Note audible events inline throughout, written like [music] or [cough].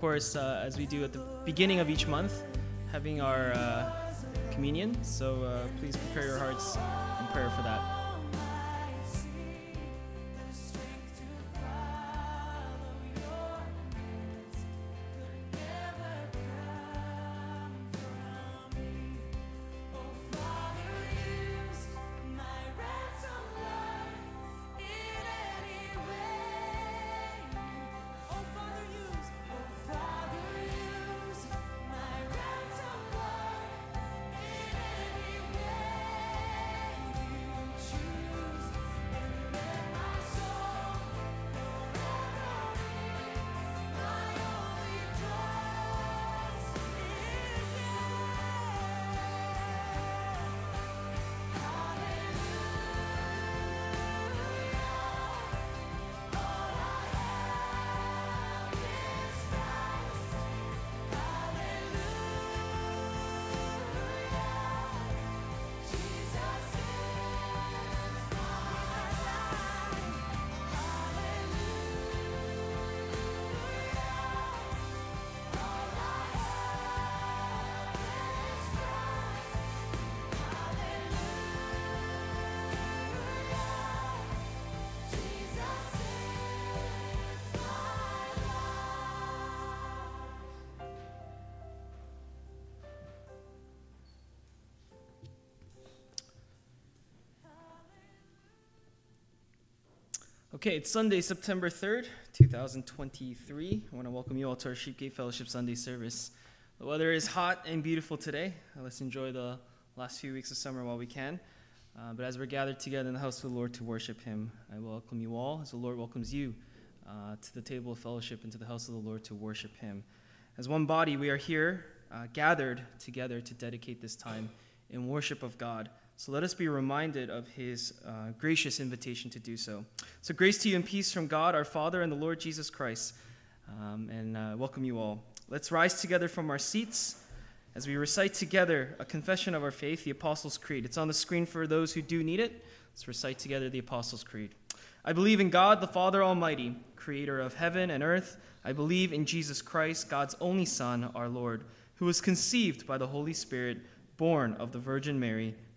course, uh, as we do at the beginning of each month, having our uh, communion. So uh, please prepare your hearts in prayer for that. Okay, it's Sunday, September 3rd, 2023. I want to welcome you all to our Sheepgate Fellowship Sunday service. The weather is hot and beautiful today. Let's enjoy the last few weeks of summer while we can. Uh, but as we're gathered together in the house of the Lord to worship Him, I welcome you all as the Lord welcomes you uh, to the table of fellowship and to the house of the Lord to worship Him. As one body, we are here uh, gathered together to dedicate this time in worship of God. So let us be reminded of his uh, gracious invitation to do so. So, grace to you and peace from God, our Father, and the Lord Jesus Christ. Um, and uh, welcome you all. Let's rise together from our seats as we recite together a confession of our faith, the Apostles' Creed. It's on the screen for those who do need it. Let's recite together the Apostles' Creed. I believe in God, the Father Almighty, creator of heaven and earth. I believe in Jesus Christ, God's only Son, our Lord, who was conceived by the Holy Spirit born of the Virgin Mary,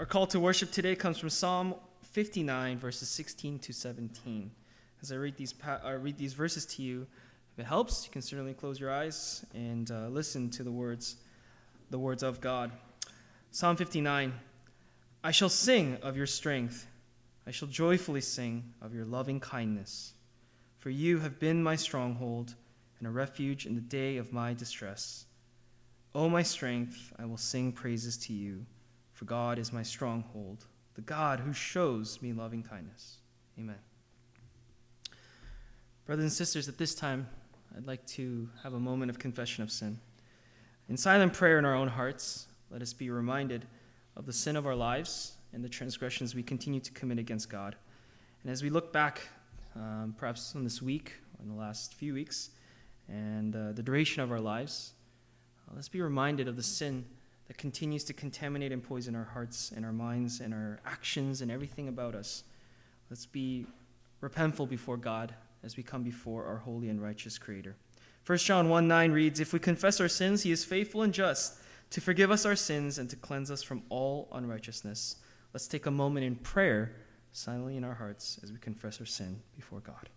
Our call to worship today comes from Psalm 59, verses 16 to 17. As I read these, uh, read these verses to you, if it helps, you can certainly close your eyes and uh, listen to the words, the words of God. Psalm 59 I shall sing of your strength. I shall joyfully sing of your loving kindness. For you have been my stronghold and a refuge in the day of my distress. O my strength, I will sing praises to you. For God is my stronghold, the God who shows me loving kindness. Amen. Brothers and sisters, at this time, I'd like to have a moment of confession of sin. In silent prayer in our own hearts, let us be reminded of the sin of our lives and the transgressions we continue to commit against God. And as we look back, um, perhaps on this week, or in the last few weeks, and uh, the duration of our lives, uh, let's be reminded of the sin that continues to contaminate and poison our hearts and our minds and our actions and everything about us. Let's be repentful before God as we come before our holy and righteous Creator. 1 John 1 9 reads, If we confess our sins, he is faithful and just to forgive us our sins and to cleanse us from all unrighteousness. Let's take a moment in prayer, silently in our hearts, as we confess our sin before God.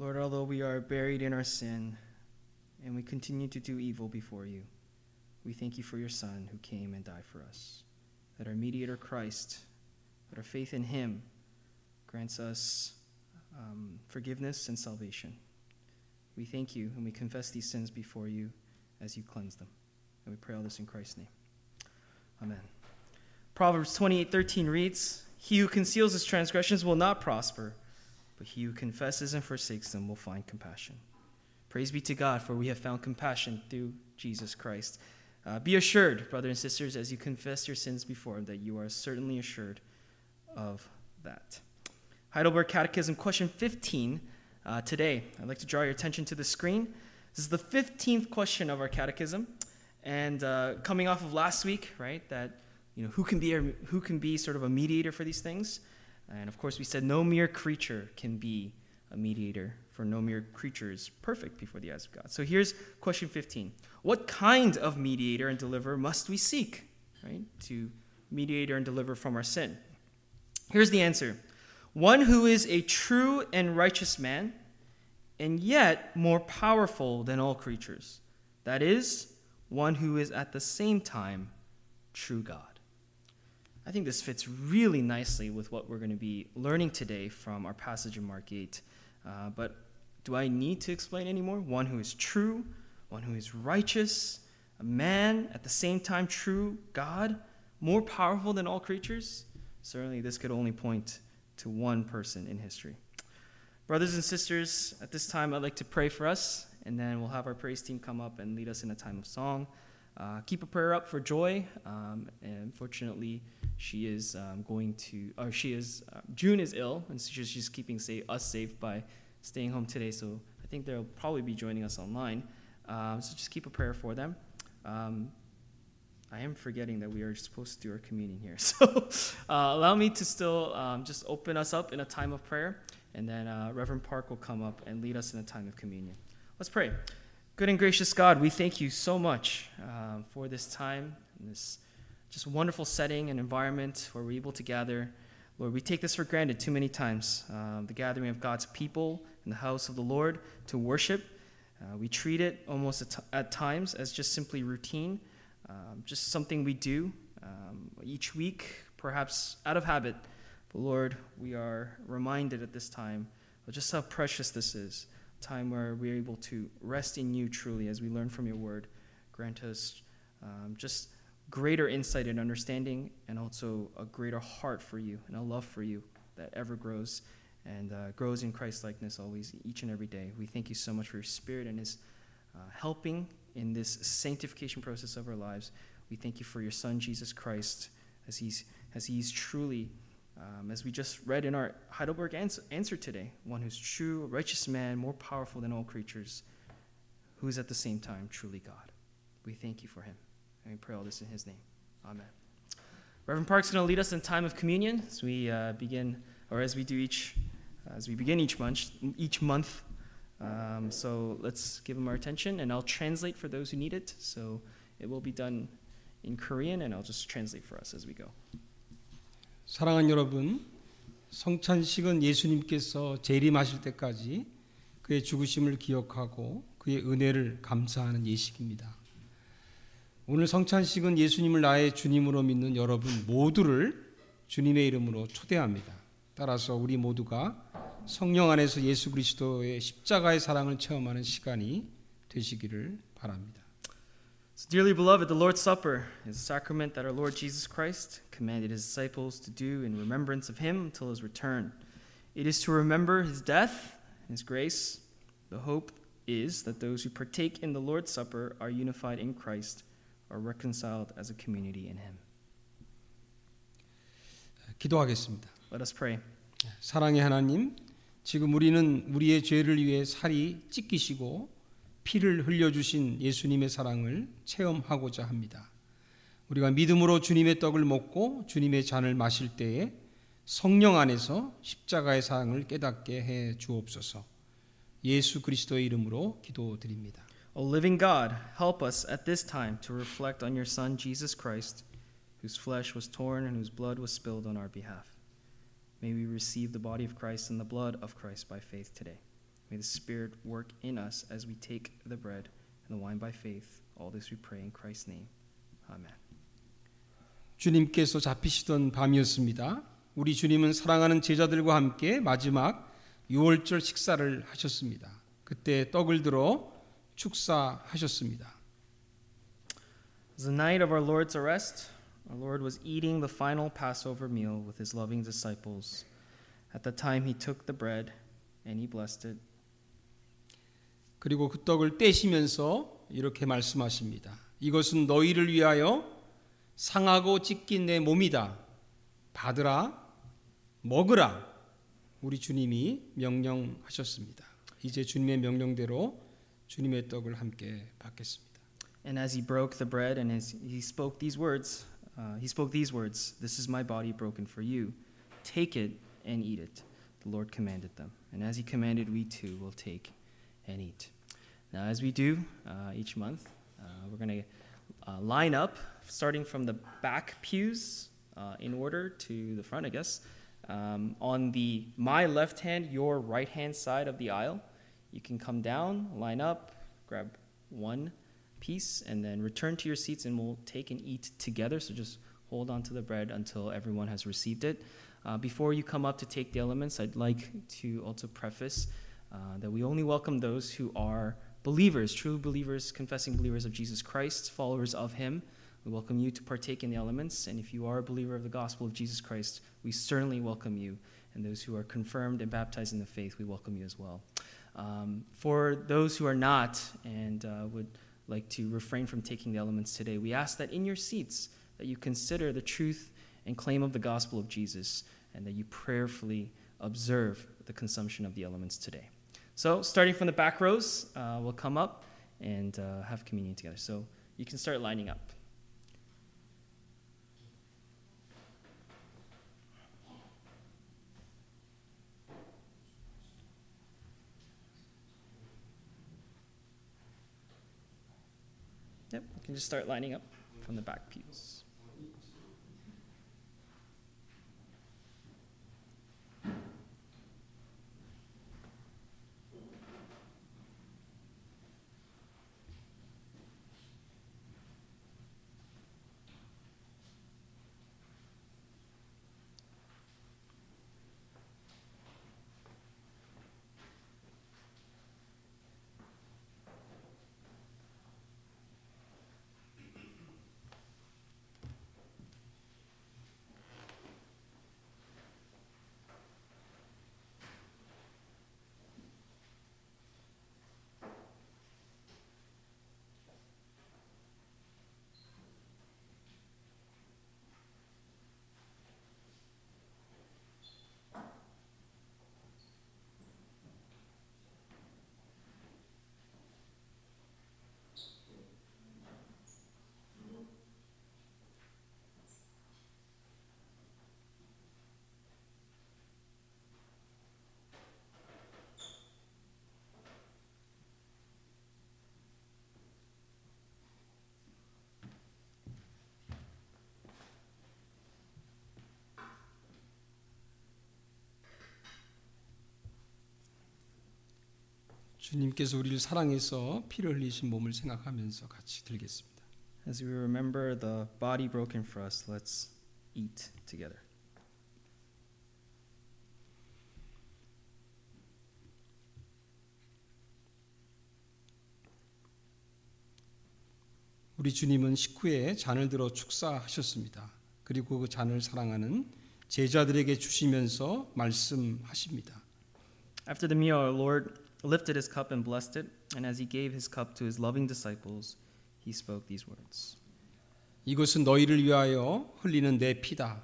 Lord, although we are buried in our sin and we continue to do evil before you, we thank you for your Son who came and died for us. That our mediator Christ, that our faith in him grants us um, forgiveness and salvation. We thank you and we confess these sins before you as you cleanse them. And we pray all this in Christ's name. Amen. Proverbs 28:13 reads, "He who conceals his transgressions will not prosper." But he who confesses and forsakes them will find compassion. Praise be to God, for we have found compassion through Jesus Christ. Uh, be assured, brothers and sisters, as you confess your sins before him, that you are certainly assured of that. Heidelberg Catechism, question 15. Uh, today, I'd like to draw your attention to the screen. This is the 15th question of our catechism. And uh, coming off of last week, right, that, you know, who can be, a, who can be sort of a mediator for these things? And of course, we said no mere creature can be a mediator, for no mere creature is perfect before the eyes of God. So here's question 15 What kind of mediator and deliverer must we seek, right, to mediator and deliver from our sin? Here's the answer one who is a true and righteous man, and yet more powerful than all creatures. That is, one who is at the same time true God. I think this fits really nicely with what we're going to be learning today from our passage in Mark 8. Uh, but do I need to explain anymore? One who is true, one who is righteous, a man, at the same time true, God, more powerful than all creatures? Certainly, this could only point to one person in history. Brothers and sisters, at this time, I'd like to pray for us, and then we'll have our praise team come up and lead us in a time of song. Uh, keep a prayer up for Joy. Um, and fortunately, she is um, going to, or she is, uh, June is ill, and so she's just keeping say, us safe by staying home today. So I think they'll probably be joining us online. Um, so just keep a prayer for them. Um, I am forgetting that we are supposed to do our communion here. [laughs] So uh, allow me to still um, just open us up in a time of prayer, and then uh, Reverend Park will come up and lead us in a time of communion. Let's pray. Good and gracious God, we thank you so much uh, for this time, this just wonderful setting and environment where we're able to gather. Lord, we take this for granted too many times uh, the gathering of God's people in the house of the Lord to worship. Uh, we treat it almost at, t- at, times as just simply routine, um, just something we do um, each week, perhaps out of habit. But Lord, we are reminded at this time of just how precious this is a time where we're able to rest in you truly as we learn from your word. Grant us um, just greater insight and understanding, and also a greater heart for you and a love for you that ever grows and uh, grows in Christ likeness always, each and every day. We thank you so much for your spirit and his uh, helping in this sanctification process of our lives. We thank you for your son, Jesus Christ, as he's, as he's truly um, as we just read in our Heidelberg answer, answer today, one who's true, righteous man, more powerful than all creatures, who is at the same time truly God. We thank you for him. And we pray all this in his name. Amen. Reverend Park's going to lead us in time of communion as we uh, begin, or as we do each, uh, as we begin each month. Each month. Um, so let's give him our attention, and I'll translate for those who need it. So it will be done in Korean, and I'll just translate for us as we go. 사랑하는 여러분, 성찬식은 예수님께서 재림하실 때까지 그의 죽으심을 기억하고 그의 은혜를 감사하는 예식입니다. 오늘 성찬식은 예수님을 나의 주님으로 믿는 여러분 모두를 주님의 이름으로 초대합니다. 따라서 우리 모두가 성령 안에서 예수 그리스도의 십자가의 사랑을 체험하는 시간이 되시기를 바랍니다. So, dearly beloved, the Lord's Supper is a sacrament that our Lord Jesus Christ commanded his disciples to do in remembrance of him until his return. It is to remember his death and his grace. The hope is that those who partake in the Lord's Supper are unified in Christ, Are reconciled as a community in him. 기도하겠습니다. Let us pray. 사랑의 하나님, 지금 우리는 우리의 죄를 위해 살이 찢기시고 피를 흘려 주신 예수님의 사랑을 체험하고자 합니다. 우리가 믿음으로 주님의 떡을 먹고 주님의 잔을 마실 때에 성령 안에서 십자가의 사랑을 깨닫게 해 주옵소서. 예수 그리스도의 이름으로 기도드립니다. O living God, help us at this time to reflect on your Son, Jesus Christ, whose flesh was torn and whose blood was spilled on our behalf. May we receive the body of Christ and the blood of Christ by faith today. May the Spirit work in us as we take the bread and the wine by faith. All this we pray in Christ's name. Amen. 주님께서 잡히시던 밤이었습니다. 우리 주님은 사랑하는 제자들과 함께 마지막 유월절 식사를 하셨습니다. 그때 떡을 들어 축사하셨습니다. The night of our Lord's arrest. Our Lord was eating the final Passover meal with his loving disciples. At the time, he took the bread and he blessed it. 그리고 그 떡을 떼시면서 이렇게 말씀하십니다. 이것은 너희를 위하여 상하고 찢긴 내 몸이다. 받으라, 먹으라. 우리 주님이 명령하셨습니다. 이제 주님의 명령대로 주님의 떡을 함께 받겠습니다. And as he broke the bread and as he spoke these words, uh, he spoke these words This is my body broken for you. Take it and eat it. The Lord commanded them. And as he commanded, we too will take and eat. Now, as we do uh, each month, uh, we're going to uh, line up, starting from the back pews uh, in order to the front, I guess. Um, on the my left hand, your right hand side of the aisle, you can come down, line up, grab one piece, and then return to your seats, and we'll take and eat together. So just hold on to the bread until everyone has received it. Uh, before you come up to take the elements, I'd like to also preface uh, that we only welcome those who are believers, true believers, confessing believers of Jesus Christ, followers of Him. We welcome you to partake in the elements, and if you are a believer of the gospel of Jesus Christ, we certainly welcome you. And those who are confirmed and baptized in the faith, we welcome you as well. Um, for those who are not and uh, would like to refrain from taking the elements today, we ask that in your seats that you consider the truth and claim of the gospel of Jesus, and that you prayerfully observe the consumption of the elements today. So, starting from the back rows, uh, we'll come up and uh, have communion together. So, you can start lining up. Yep, you can just start lining up from the back pews. 주님께서 우리를 사랑해서 피를 흘리신 몸을 생각하면서 같이 들겠습니다. As we remember the body broken for us, let's eat together. 우리 주님은 식후에 잔을 들어 축사하셨습니다. 그리고 그 잔을 사랑하는 제자들에게 주시면서 말씀하십니다. After the meal, our Lord lifted his cup and blessed it, and as he gave his cup to his loving disciples, he spoke these words 이것은 너희를 위하여 흘리는 내 피다.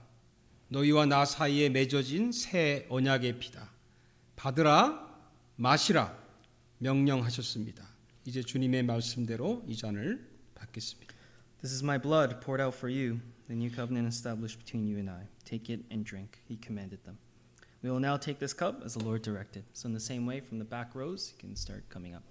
너희와 나 사이에 맺어진 새 언약의 피다. 받으라, 마시라 명령하셨습니다. 이제 주님의 말씀대로 이 잔을 받겠습니다. This is my blood poured out for you, the new covenant established between you and I. Take it and drink, he commanded them. We will now take this cup as the Lord directed. So, in the same way, from the back rows, you can start coming up.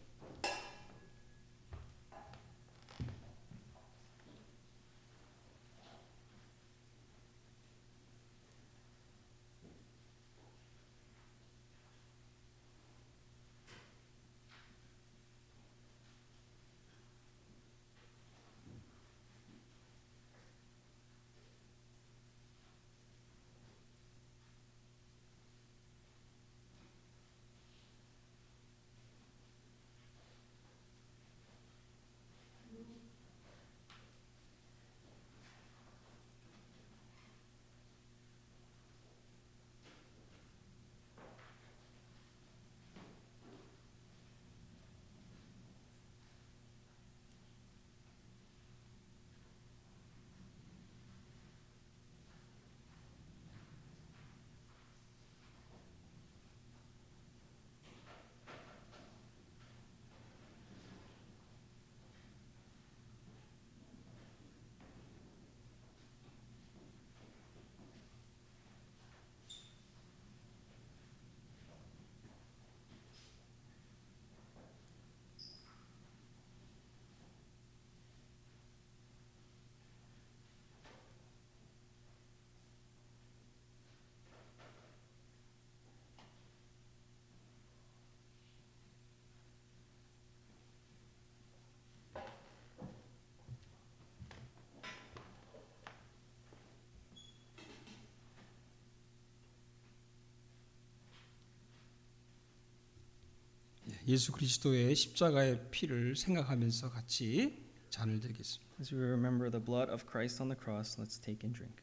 예수 그리스도의 십자가의 피를 생각하면서 같이 잔을 들겠습니다. As we remember the blood of Christ on the cross, let's take and drink.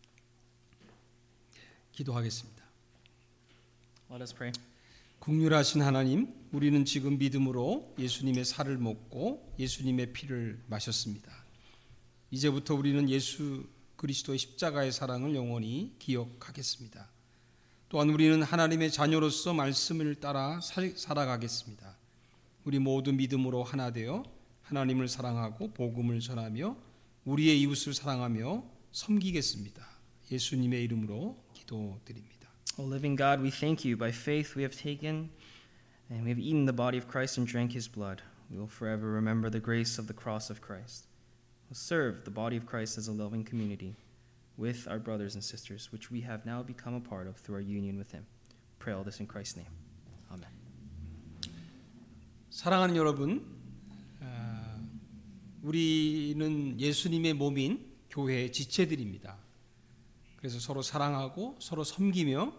기도하겠습니다. Let us pray. 국률하신 하나님, 우리는 지금 믿음으로 예수님의 살을 먹고 예수님의 피를 마셨습니다. 이제부터 우리는 예수 그리스도의 십자가의 사랑을 영원히 기억하겠습니다. 또한 우리는 하나님의 자녀로서 말씀을 따라 살- 살아가겠습니다. 우리 모두 믿음으로 하나 되어 하나님을 사랑하고 복음을 전하며 우리의 이웃을 사랑하며 섬기겠습니다. 예수님의 이름으로 기도드립니다. O living God, we thank you. By faith we have taken and we have eaten the body of Christ and drank his blood. We will forever remember the grace of the cross of Christ. We'll serve the body of Christ as a loving community with our brothers and sisters, which we have now become a part of through our union with him. Pray all this in Christ's name. Amen. 사랑하는 여러분, 아, 우리는 예수님의 몸인 교회의 지체들입니다. 그래서 서로 사랑하고 서로 섬기며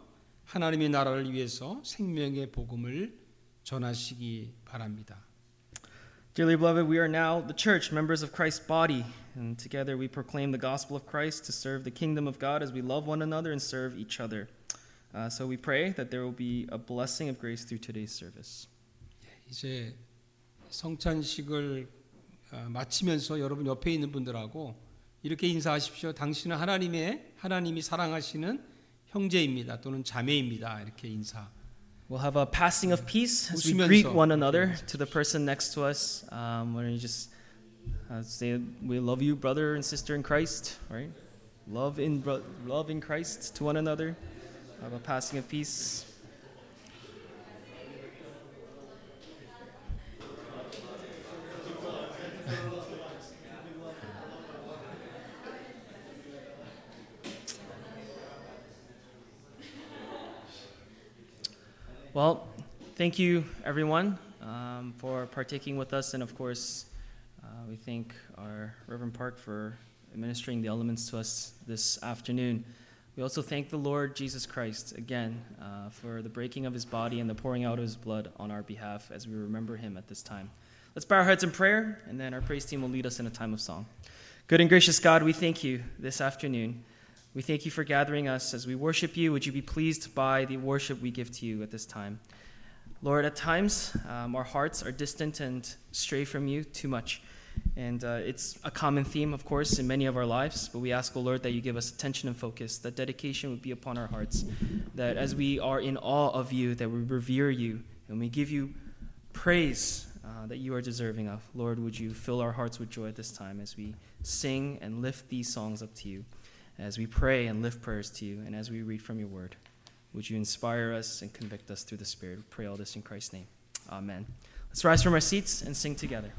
하나님의 나라를 위해서 생명의 복음을 전하시기 바랍니다. Dearly beloved, we are now the church, members of Christ's body, and together we proclaim the gospel of Christ to serve the kingdom of God as we love one another and serve each other. Uh, so we pray that there will be a blessing of grace through today's service. 이제 성찬식을 아, 마치면서 여러분 옆에 있는 분들하고 이렇게 인사하십시오. 당신은 하나님의 하나님이 사랑하시는 형제입니다. 또는 자매입니다. 이렇게 인사. We'll have a passing of peace as we greet one another to the person next to us. Um, where you just uh, say, "We love you, brother and sister in Christ." Right? Love in love in Christ to one another. Have a passing of peace. Well, thank you, everyone, um, for partaking with us. And of course, uh, we thank our Reverend Park for administering the elements to us this afternoon. We also thank the Lord Jesus Christ again uh, for the breaking of his body and the pouring out of his blood on our behalf as we remember him at this time. Let's bow our heads in prayer, and then our praise team will lead us in a time of song. Good and gracious God, we thank you this afternoon. We thank you for gathering us as we worship you. Would you be pleased by the worship we give to you at this time? Lord, at times um, our hearts are distant and stray from you too much. And uh, it's a common theme, of course, in many of our lives. But we ask, O Lord, that you give us attention and focus, that dedication would be upon our hearts, that as we are in awe of you, that we revere you, and we give you praise uh, that you are deserving of. Lord, would you fill our hearts with joy at this time as we sing and lift these songs up to you, as we pray and lift prayers to you, and as we read from your word. Would you inspire us and convict us through the Spirit? We pray all this in Christ's name. Amen. Let's rise from our seats and sing together.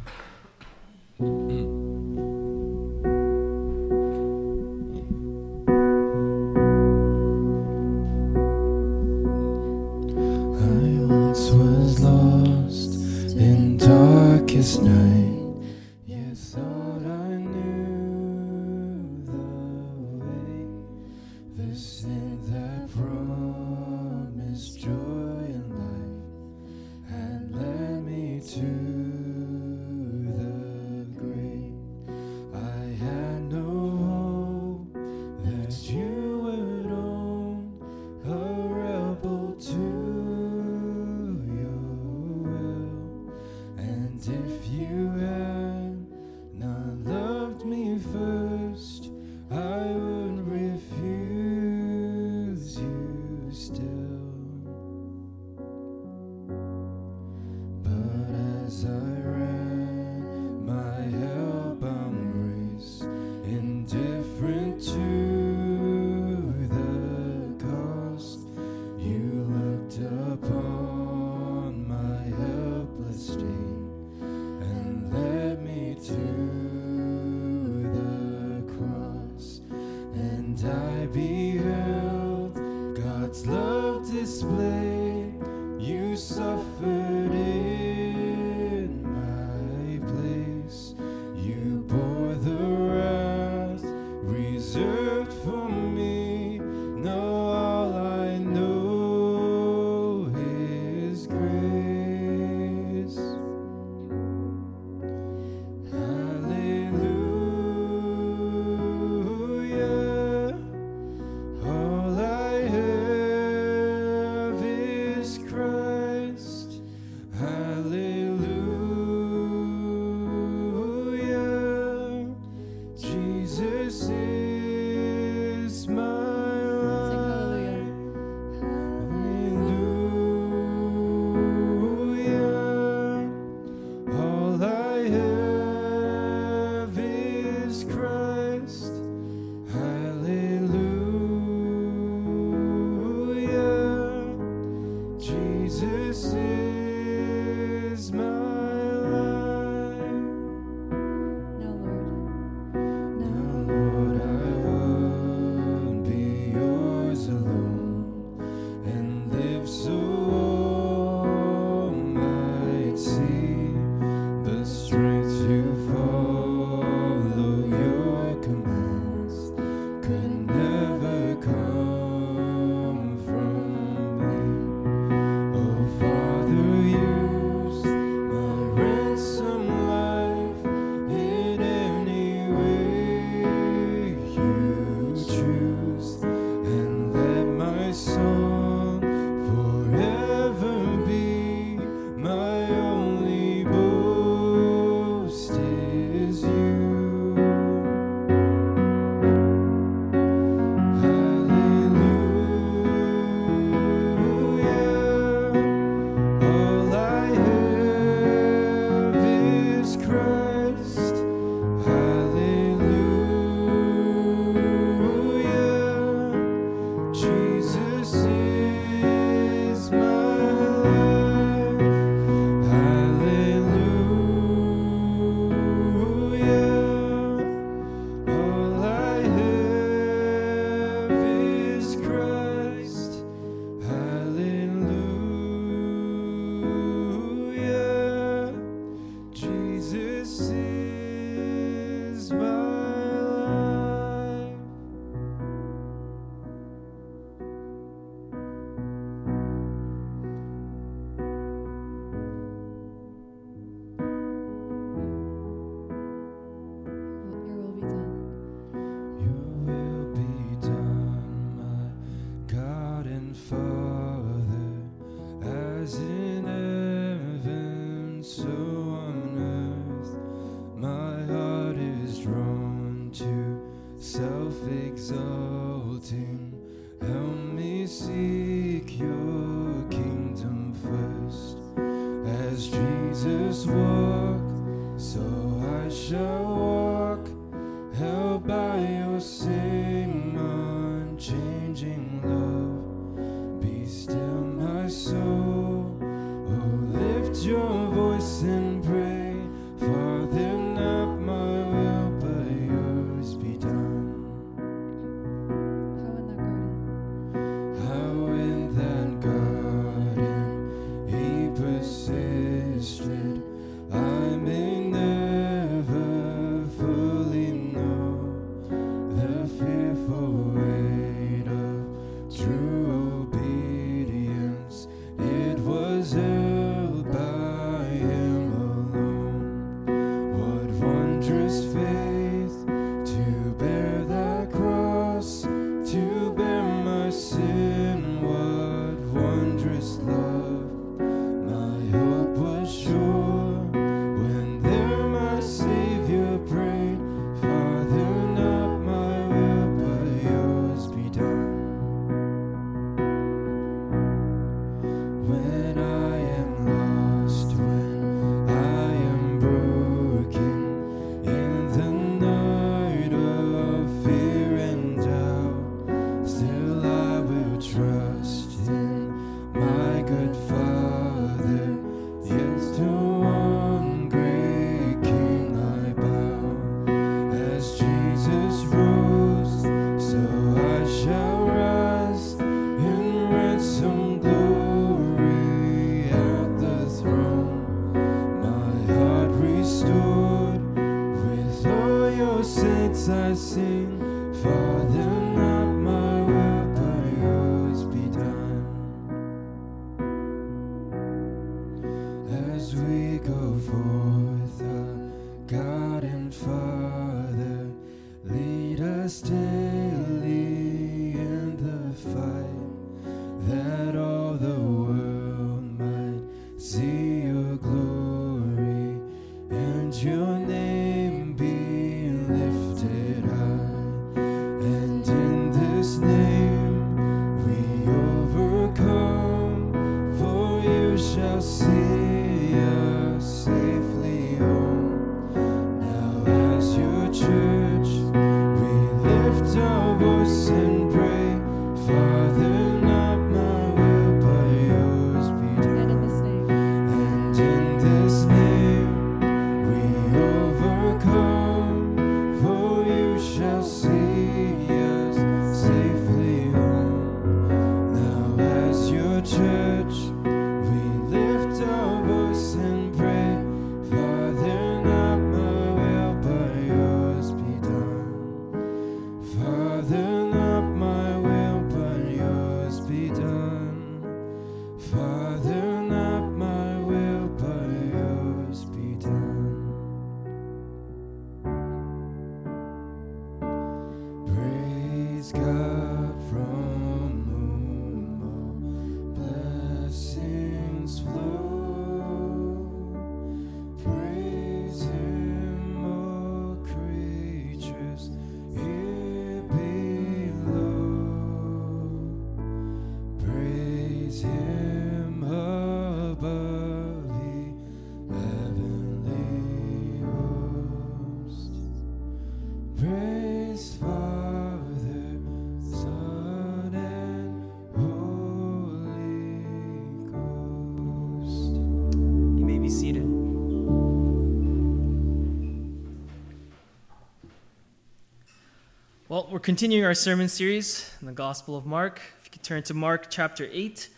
Well, we're continuing our sermon series in the Gospel of Mark. If you could turn to Mark chapter 8,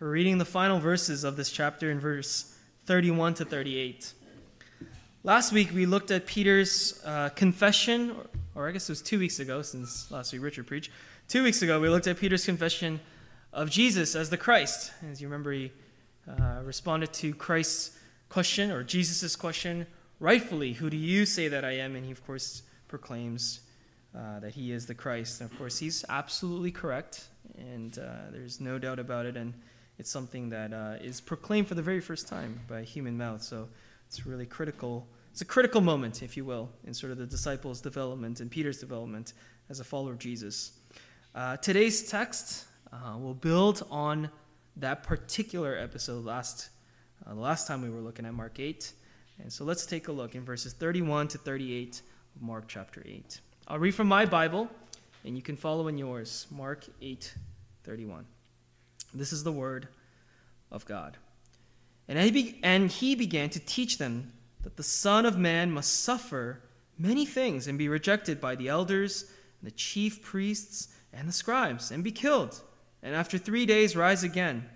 we're reading the final verses of this chapter in verse 31 to 38. Last week we looked at Peter's uh, confession, or, or I guess it was two weeks ago, since last week Richard preached. Two weeks ago we looked at Peter's confession of Jesus as the Christ. As you remember, he uh, responded to Christ's question, or Jesus' question, rightfully, Who do you say that I am? And he, of course, proclaims uh, that he is the Christ. And of course, he's absolutely correct, and uh, there's no doubt about it. And it's something that uh, is proclaimed for the very first time by human mouth. So it's really critical. It's a critical moment, if you will, in sort of the disciples' development and Peter's development as a follower of Jesus. Uh, today's text uh, will build on that particular episode last uh, the last time we were looking at Mark 8, And so let's take a look in verses 31 to 38 of Mark chapter 8. I'll read from my Bible, and you can follow in yours. Mark 8 31. This is the word of God. And he, be- and he began to teach them that the Son of Man must suffer many things and be rejected by the elders and the chief priests and the scribes and be killed, and after three days rise again.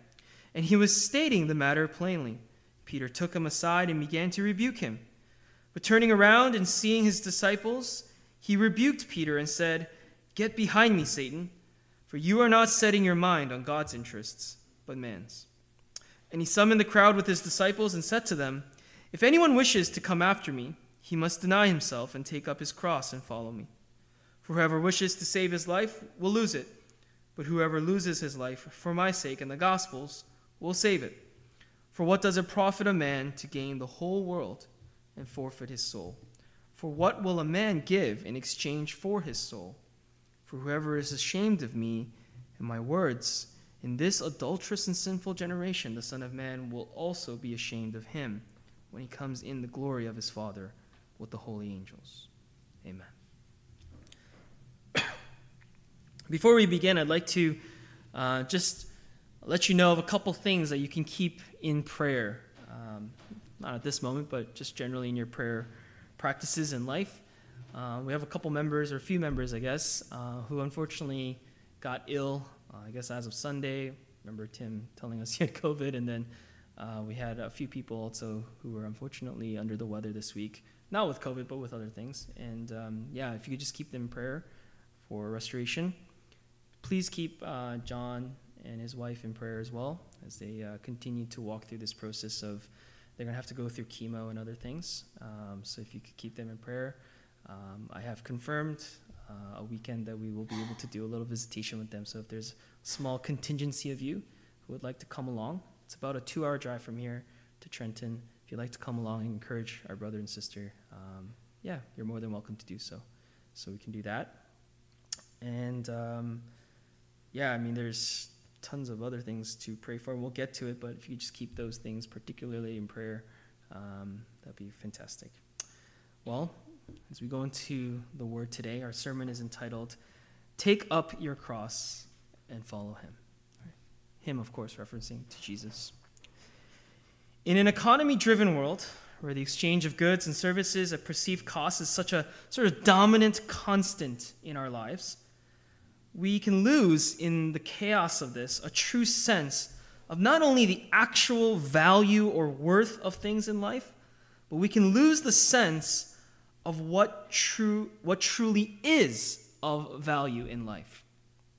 And he was stating the matter plainly. Peter took him aside and began to rebuke him. But turning around and seeing his disciples, he rebuked Peter and said, Get behind me, Satan, for you are not setting your mind on God's interests, but man's. And he summoned the crowd with his disciples and said to them, If anyone wishes to come after me, he must deny himself and take up his cross and follow me. For whoever wishes to save his life will lose it, but whoever loses his life for my sake and the gospel's will save it. For what does it profit a man to gain the whole world and forfeit his soul? For what will a man give in exchange for his soul? For whoever is ashamed of me and my words, in this adulterous and sinful generation, the Son of Man will also be ashamed of him when he comes in the glory of his Father with the holy angels. Amen. [coughs] Before we begin, I'd like to uh, just let you know of a couple things that you can keep in prayer. Um, not at this moment, but just generally in your prayer practices in life. Uh, we have a couple members, or a few members, I guess, uh, who unfortunately got ill, uh, I guess as of Sunday. Remember Tim telling us [laughs] he had COVID, and then uh, we had a few people also who were unfortunately under the weather this week. Not with COVID, but with other things. And um, yeah, if you could just keep them in prayer for restoration. Please keep uh, John and his wife in prayer as well as they continue to walk through this process of they're going to have to go through chemo and other things. Um, so if you could keep them in prayer. Um, I have confirmed uh, a weekend that we will be able to do a little visitation with them. So if there's a small contingency of you who would like to come along, it's about a two hour drive from here to Trenton. If you'd like to come along and encourage our brother and sister, um, yeah, you're more than welcome to do so. So we can do that. And um, yeah, I mean, there's tons of other things to pray for. We'll get to it, but if you just keep those things particularly in prayer, um, that'd be fantastic. Well, as we go into the word today, our sermon is entitled Take Up Your Cross and Follow Him. Him, of course, referencing to Jesus. In an economy driven world, where the exchange of goods and services at perceived cost is such a sort of dominant constant in our lives, we can lose in the chaos of this a true sense of not only the actual value or worth of things in life, but we can lose the sense of what true what truly is of value in life.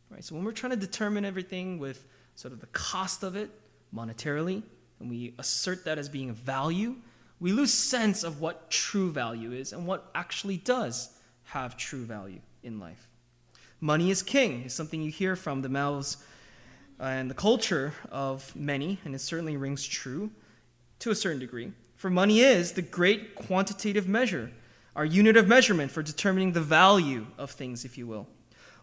Right? So when we're trying to determine everything with sort of the cost of it monetarily, and we assert that as being a value, we lose sense of what true value is and what actually does have true value in life. Money is king is something you hear from the mouths uh, and the culture of many, and it certainly rings true to a certain degree. For money is the great quantitative measure, our unit of measurement for determining the value of things, if you will.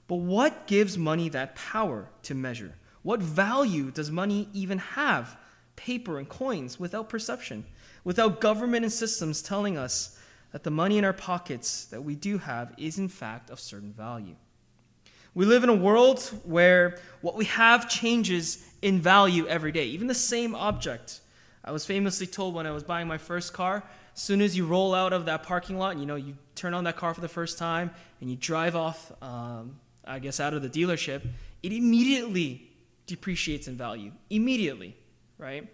But what gives money that power to measure? What value does money even have? Paper and coins without perception, without government and systems telling us that the money in our pockets that we do have is in fact of certain value. We live in a world where what we have changes in value every day, even the same object. I was famously told when I was buying my first car, as soon as you roll out of that parking lot, you know, you turn on that car for the first time and you drive off, um, I guess, out of the dealership, it immediately depreciates in value. Immediately, right?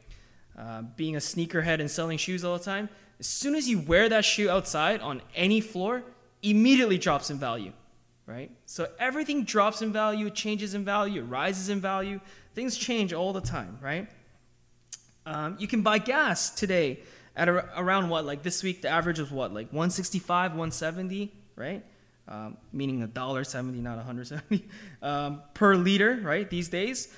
Uh, being a sneakerhead and selling shoes all the time, as soon as you wear that shoe outside on any floor, immediately drops in value right? So everything drops in value, changes in value, rises in value. Things change all the time, right? Um, you can buy gas today at a, around what? Like this week, the average was what? Like 165, 170, right? Um, meaning a dollar seventy, not a 170 [laughs] um, per liter, right? These days.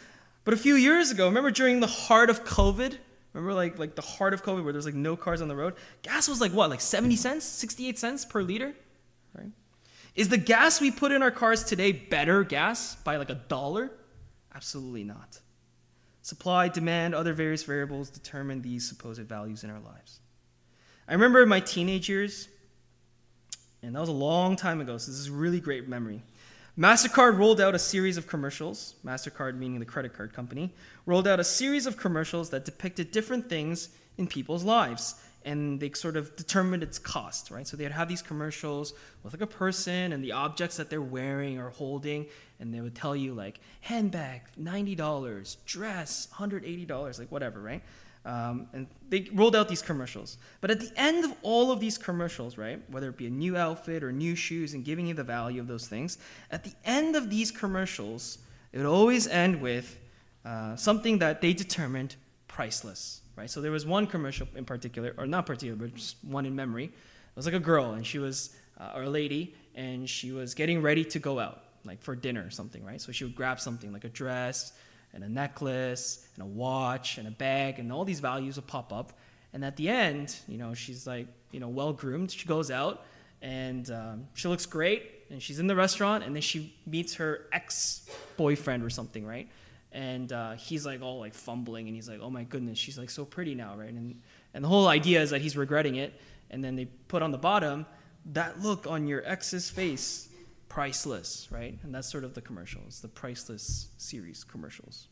But a few years ago, remember during the heart of COVID, remember like like the heart of COVID where there's like no cars on the road, gas was like what? Like 70 cents, 68 cents per liter? Is the gas we put in our cars today better gas by like a dollar? Absolutely not. Supply, demand, other various variables determine these supposed values in our lives. I remember in my teenage years, and that was a long time ago, so this is a really great memory. MasterCard rolled out a series of commercials, MasterCard meaning the credit card company, rolled out a series of commercials that depicted different things in people's lives. And they sort of determined its cost, right? So they'd have these commercials with like a person and the objects that they're wearing or holding, and they would tell you like handbag, ninety dollars, dress, hundred eighty dollars, like whatever, right? Um, and they rolled out these commercials. But at the end of all of these commercials, right, whether it be a new outfit or new shoes and giving you the value of those things, at the end of these commercials, it would always end with uh, something that they determined priceless, right? So there was one commercial in particular, or not particular, but just one in memory. It was like a girl, and she was, uh, or a lady, and she was getting ready to go out, like for dinner or something, right? So she would grab something like a dress, and a necklace and a watch and a bag and all these values will pop up and at the end you know she's like you know well groomed she goes out and um, she looks great and she's in the restaurant and then she meets her ex boyfriend or something right and uh, he's like all like fumbling and he's like oh my goodness she's like so pretty now right and and the whole idea is that he's regretting it and then they put on the bottom that look on your ex's face priceless, right? And that's sort of the commercials, the priceless series commercials.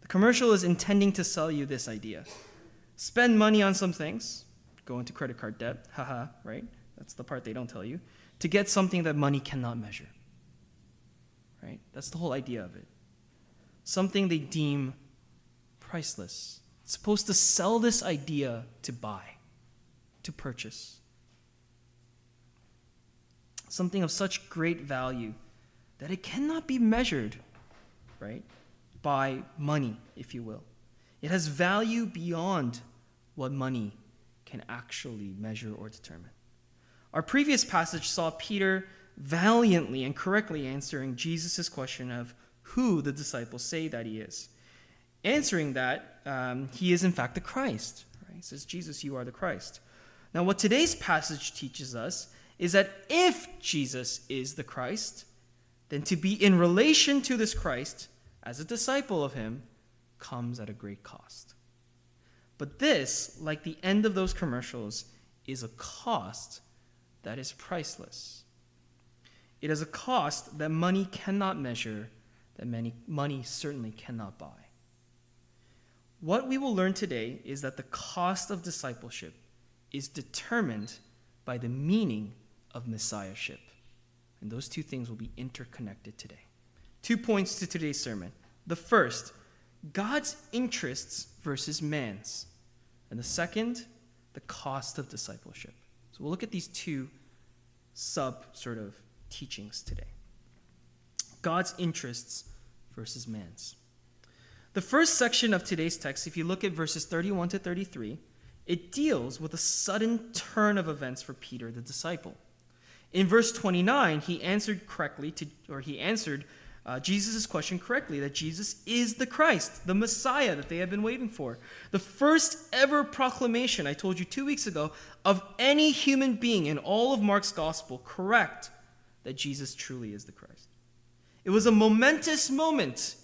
The commercial is intending to sell you this idea. Spend money on some things, go into credit card debt, haha, right? That's the part they don't tell you, to get something that money cannot measure. Right? That's the whole idea of it. Something they deem priceless. It's supposed to sell this idea to buy, to purchase something of such great value that it cannot be measured, right, by money, if you will. It has value beyond what money can actually measure or determine. Our previous passage saw Peter valiantly and correctly answering Jesus' question of who the disciples say that he is. Answering that, um, he is in fact the Christ. Right? He says, Jesus, you are the Christ. Now, what today's passage teaches us is that if Jesus is the Christ, then to be in relation to this Christ as a disciple of him comes at a great cost. But this, like the end of those commercials, is a cost that is priceless. It is a cost that money cannot measure, that many, money certainly cannot buy. What we will learn today is that the cost of discipleship is determined by the meaning of messiahship. And those two things will be interconnected today. Two points to today's sermon. The first, God's interests versus man's. And the second, the cost of discipleship. So we'll look at these two sub sort of teachings today. God's interests versus man's. The first section of today's text, if you look at verses 31 to 33, it deals with a sudden turn of events for Peter, the disciple. In verse 29, he answered correctly to, or he answered uh, Jesus' question correctly that Jesus is the Christ, the Messiah that they have been waiting for. The first ever proclamation, I told you two weeks ago, of any human being in all of Mark's gospel correct that Jesus truly is the Christ. It was a momentous moment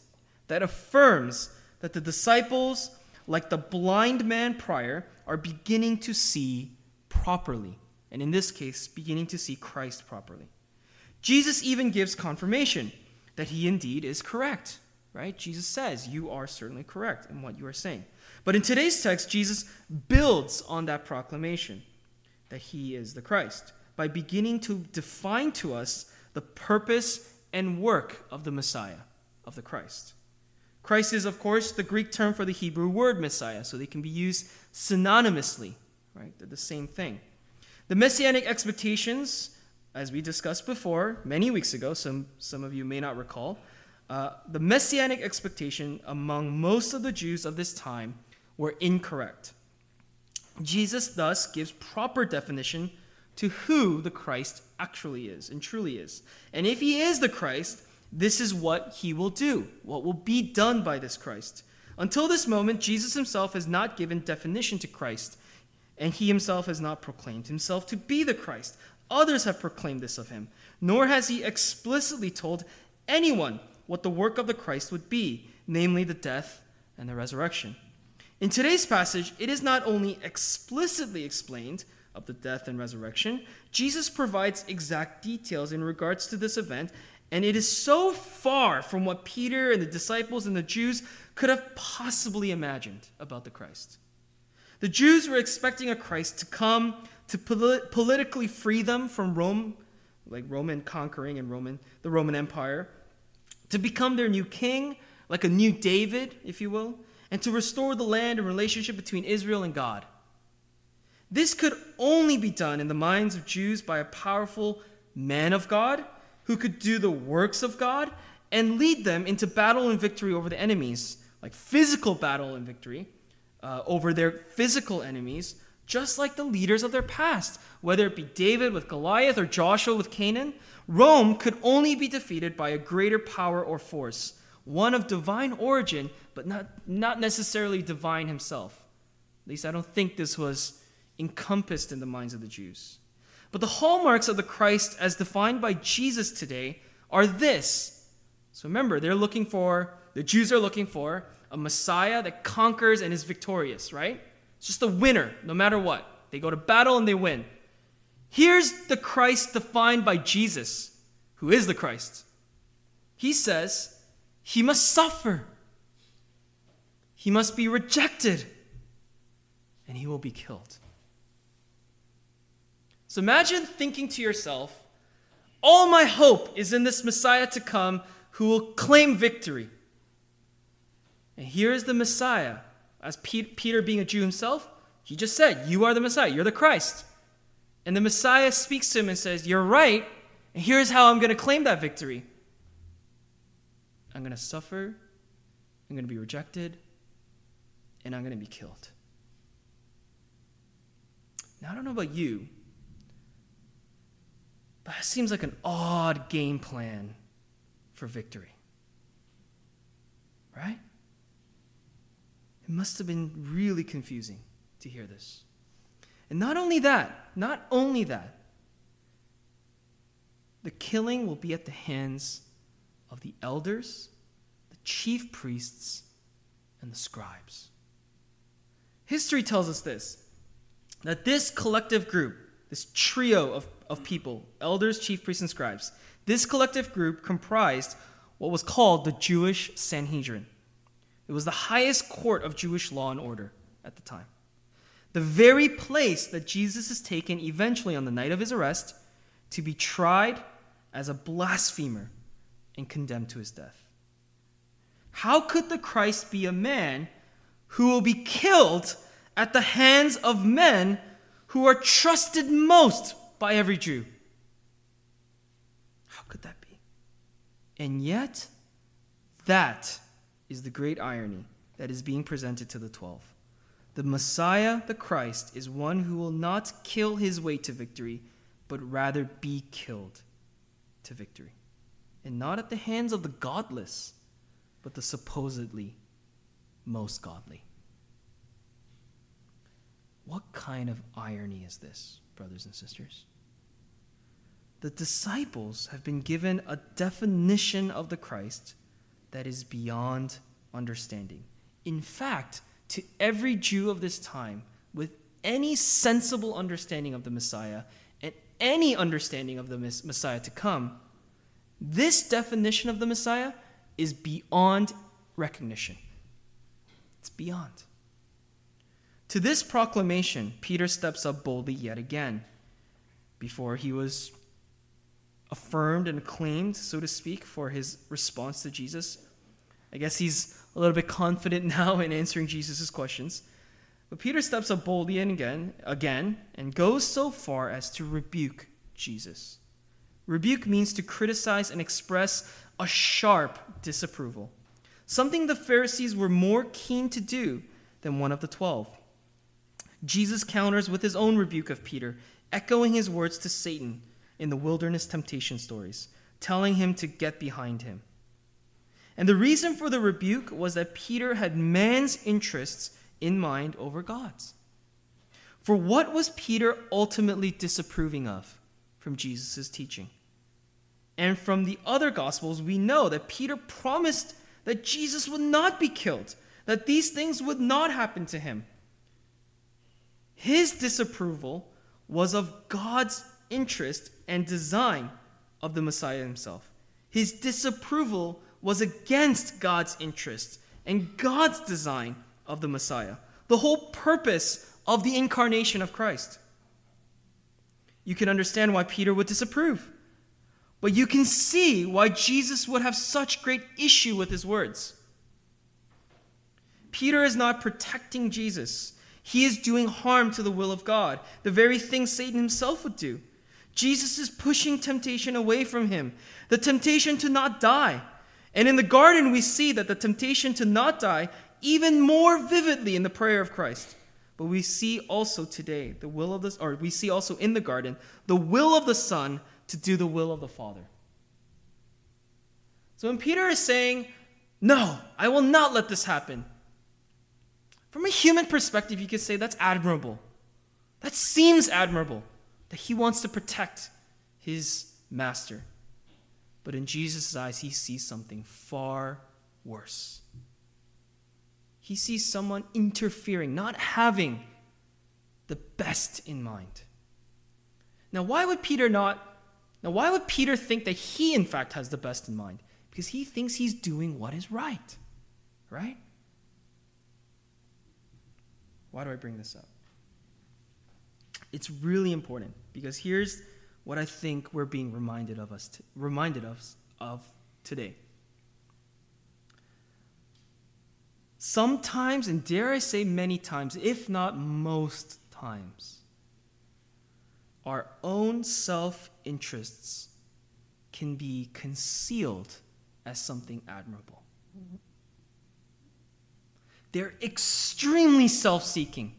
that affirms that the disciples, like the blind man prior, are beginning to see properly and in this case, beginning to see Christ properly. Jesus even gives confirmation that he indeed is correct, right? Jesus says, You are certainly correct in what you are saying. But in today's text, Jesus builds on that proclamation that he is the Christ by beginning to define to us the purpose and work of the Messiah, of the Christ. Christ is, of course, the Greek term for the Hebrew word Messiah, so they can be used synonymously, right? They're the same thing. The messianic expectations, as we discussed before many weeks ago, some, some of you may not recall, uh, the messianic expectation among most of the Jews of this time were incorrect. Jesus thus gives proper definition to who the Christ actually is and truly is. And if he is the Christ, this is what he will do, what will be done by this Christ. Until this moment, Jesus himself has not given definition to Christ and he himself has not proclaimed himself to be the Christ. Others have proclaimed this of him, nor has he explicitly told anyone what the work of the Christ would be, namely the death and the resurrection. In today's passage, it is not only explicitly explained of the death and resurrection, Jesus provides exact details in regards to this event, and it is so far from what Peter and the disciples and the Jews could have possibly imagined about the Christ. The Jews were expecting a Christ to come to polit- politically free them from Rome, like Roman conquering and Roman the Roman Empire, to become their new king, like a new David, if you will, and to restore the land and relationship between Israel and God. This could only be done in the minds of Jews by a powerful man of God who could do the works of God and lead them into battle and victory over the enemies, like physical battle and victory uh, over their physical enemies, just like the leaders of their past, whether it be David with Goliath or Joshua with Canaan. Rome could only be defeated by a greater power or force, one of divine origin, but not, not necessarily divine himself. At least I don't think this was encompassed in the minds of the Jews. But the hallmarks of the Christ as defined by Jesus today are this. So remember, they're looking for, the Jews are looking for a Messiah that conquers and is victorious, right? It's just a winner, no matter what. They go to battle and they win. Here's the Christ defined by Jesus, who is the Christ. He says he must suffer, he must be rejected, and he will be killed. So imagine thinking to yourself, all my hope is in this Messiah to come who will claim victory. And here is the Messiah. As Peter, being a Jew himself, he just said, You are the Messiah, you're the Christ. And the Messiah speaks to him and says, You're right, and here's how I'm going to claim that victory I'm going to suffer, I'm going to be rejected, and I'm going to be killed. Now, I don't know about you, it seems like an odd game plan for victory. Right? It must have been really confusing to hear this. And not only that, not only that, the killing will be at the hands of the elders, the chief priests, and the scribes. History tells us this that this collective group, this trio of of people elders, chief priests, and scribes. This collective group comprised what was called the Jewish Sanhedrin. It was the highest court of Jewish law and order at the time. The very place that Jesus is taken eventually on the night of his arrest to be tried as a blasphemer and condemned to his death. How could the Christ be a man who will be killed at the hands of men who are trusted most by every Jew. How could that be? And yet, that is the great irony that is being presented to the twelve. The Messiah, the Christ, is one who will not kill his way to victory, but rather be killed to victory. And not at the hands of the godless, but the supposedly most godly. What kind of irony is this, brothers and sisters? the disciples have been given a definition of the Christ that is beyond understanding. In fact, to every Jew of this time, with any sensible understanding of the Messiah and any understanding of the Messiah to come, this definition of the Messiah is beyond recognition. It's beyond. To this proclamation, Peter steps up boldly yet again. Before he was affirmed and acclaimed, so to speak, for his response to Jesus. I guess he's a little bit confident [laughs] now in answering Jesus' questions. But Peter steps up boldly and again, again and goes so far as to rebuke Jesus. Rebuke means to criticize and express a sharp disapproval, something the Pharisees were more keen to do than one of the twelve. Jesus counters with his own rebuke of Peter, echoing his words to Satan in the wilderness temptation stories, telling him to get behind him. And the reason for the rebuke was that Peter had man's interests in mind over God's. For what was Peter ultimately disapproving of from Jesus' teaching? And from the other Gospels, we know that Peter promised that Jesus would not be killed, that these things would not happen to him. His disapproval was of God's interest and design of the Messiah himself. His disapproval was against God's interest and God's design of the Messiah, the whole purpose of the incarnation of Christ. You can understand why Peter would disapprove, but you can see why Jesus would have such great issue with his words. Peter is not protecting Jesus. He is doing harm to the will of God, the very thing Satan himself would do. Jesus is pushing temptation away from him, the temptation to not die. And in the garden, we see that the temptation to not die even more vividly in the prayer of Christ. But we see also today the will of the, or we see also in the garden the will of the Son to do the will of the Father. So when Peter is saying, No, I will not let this happen, from a human perspective, you could say that's admirable. That seems admirable that he wants to protect his master. But in Jesus' eyes, he sees something far worse. He sees someone interfering, not having the best in mind. Now, why would Peter not? Now, why would Peter think that he, in fact, has the best in mind? Because he thinks he's doing what is right, right? Why do I bring this up? It's really important because here's what I think we're being reminded of us, to, reminded of, of today. Sometimes, and dare I say many times, if not most times, our own self interests can be concealed as something admirable. Mm-hmm. They're extremely self seeking.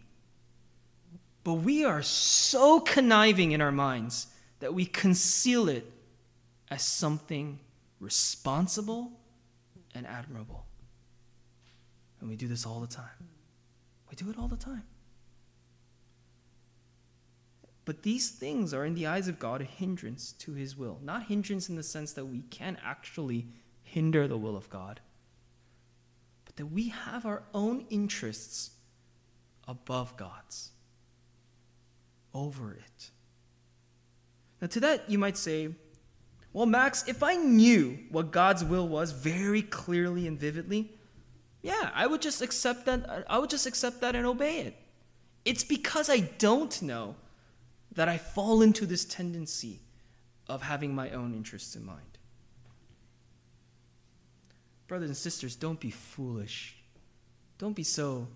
But we are so conniving in our minds that we conceal it as something responsible and admirable. And we do this all the time. We do it all the time. But these things are, in the eyes of God, a hindrance to his will. Not hindrance in the sense that we can actually hinder the will of God, that we have our own interests above God's, over it. Now, to that, you might say, well, Max, if I knew what God's will was very clearly and vividly, yeah, I would just accept that. I would just accept that and obey it. It's because I don't know that I fall into this tendency of having my own interests in mind. Brothers and sisters, don't be foolish. Don't be so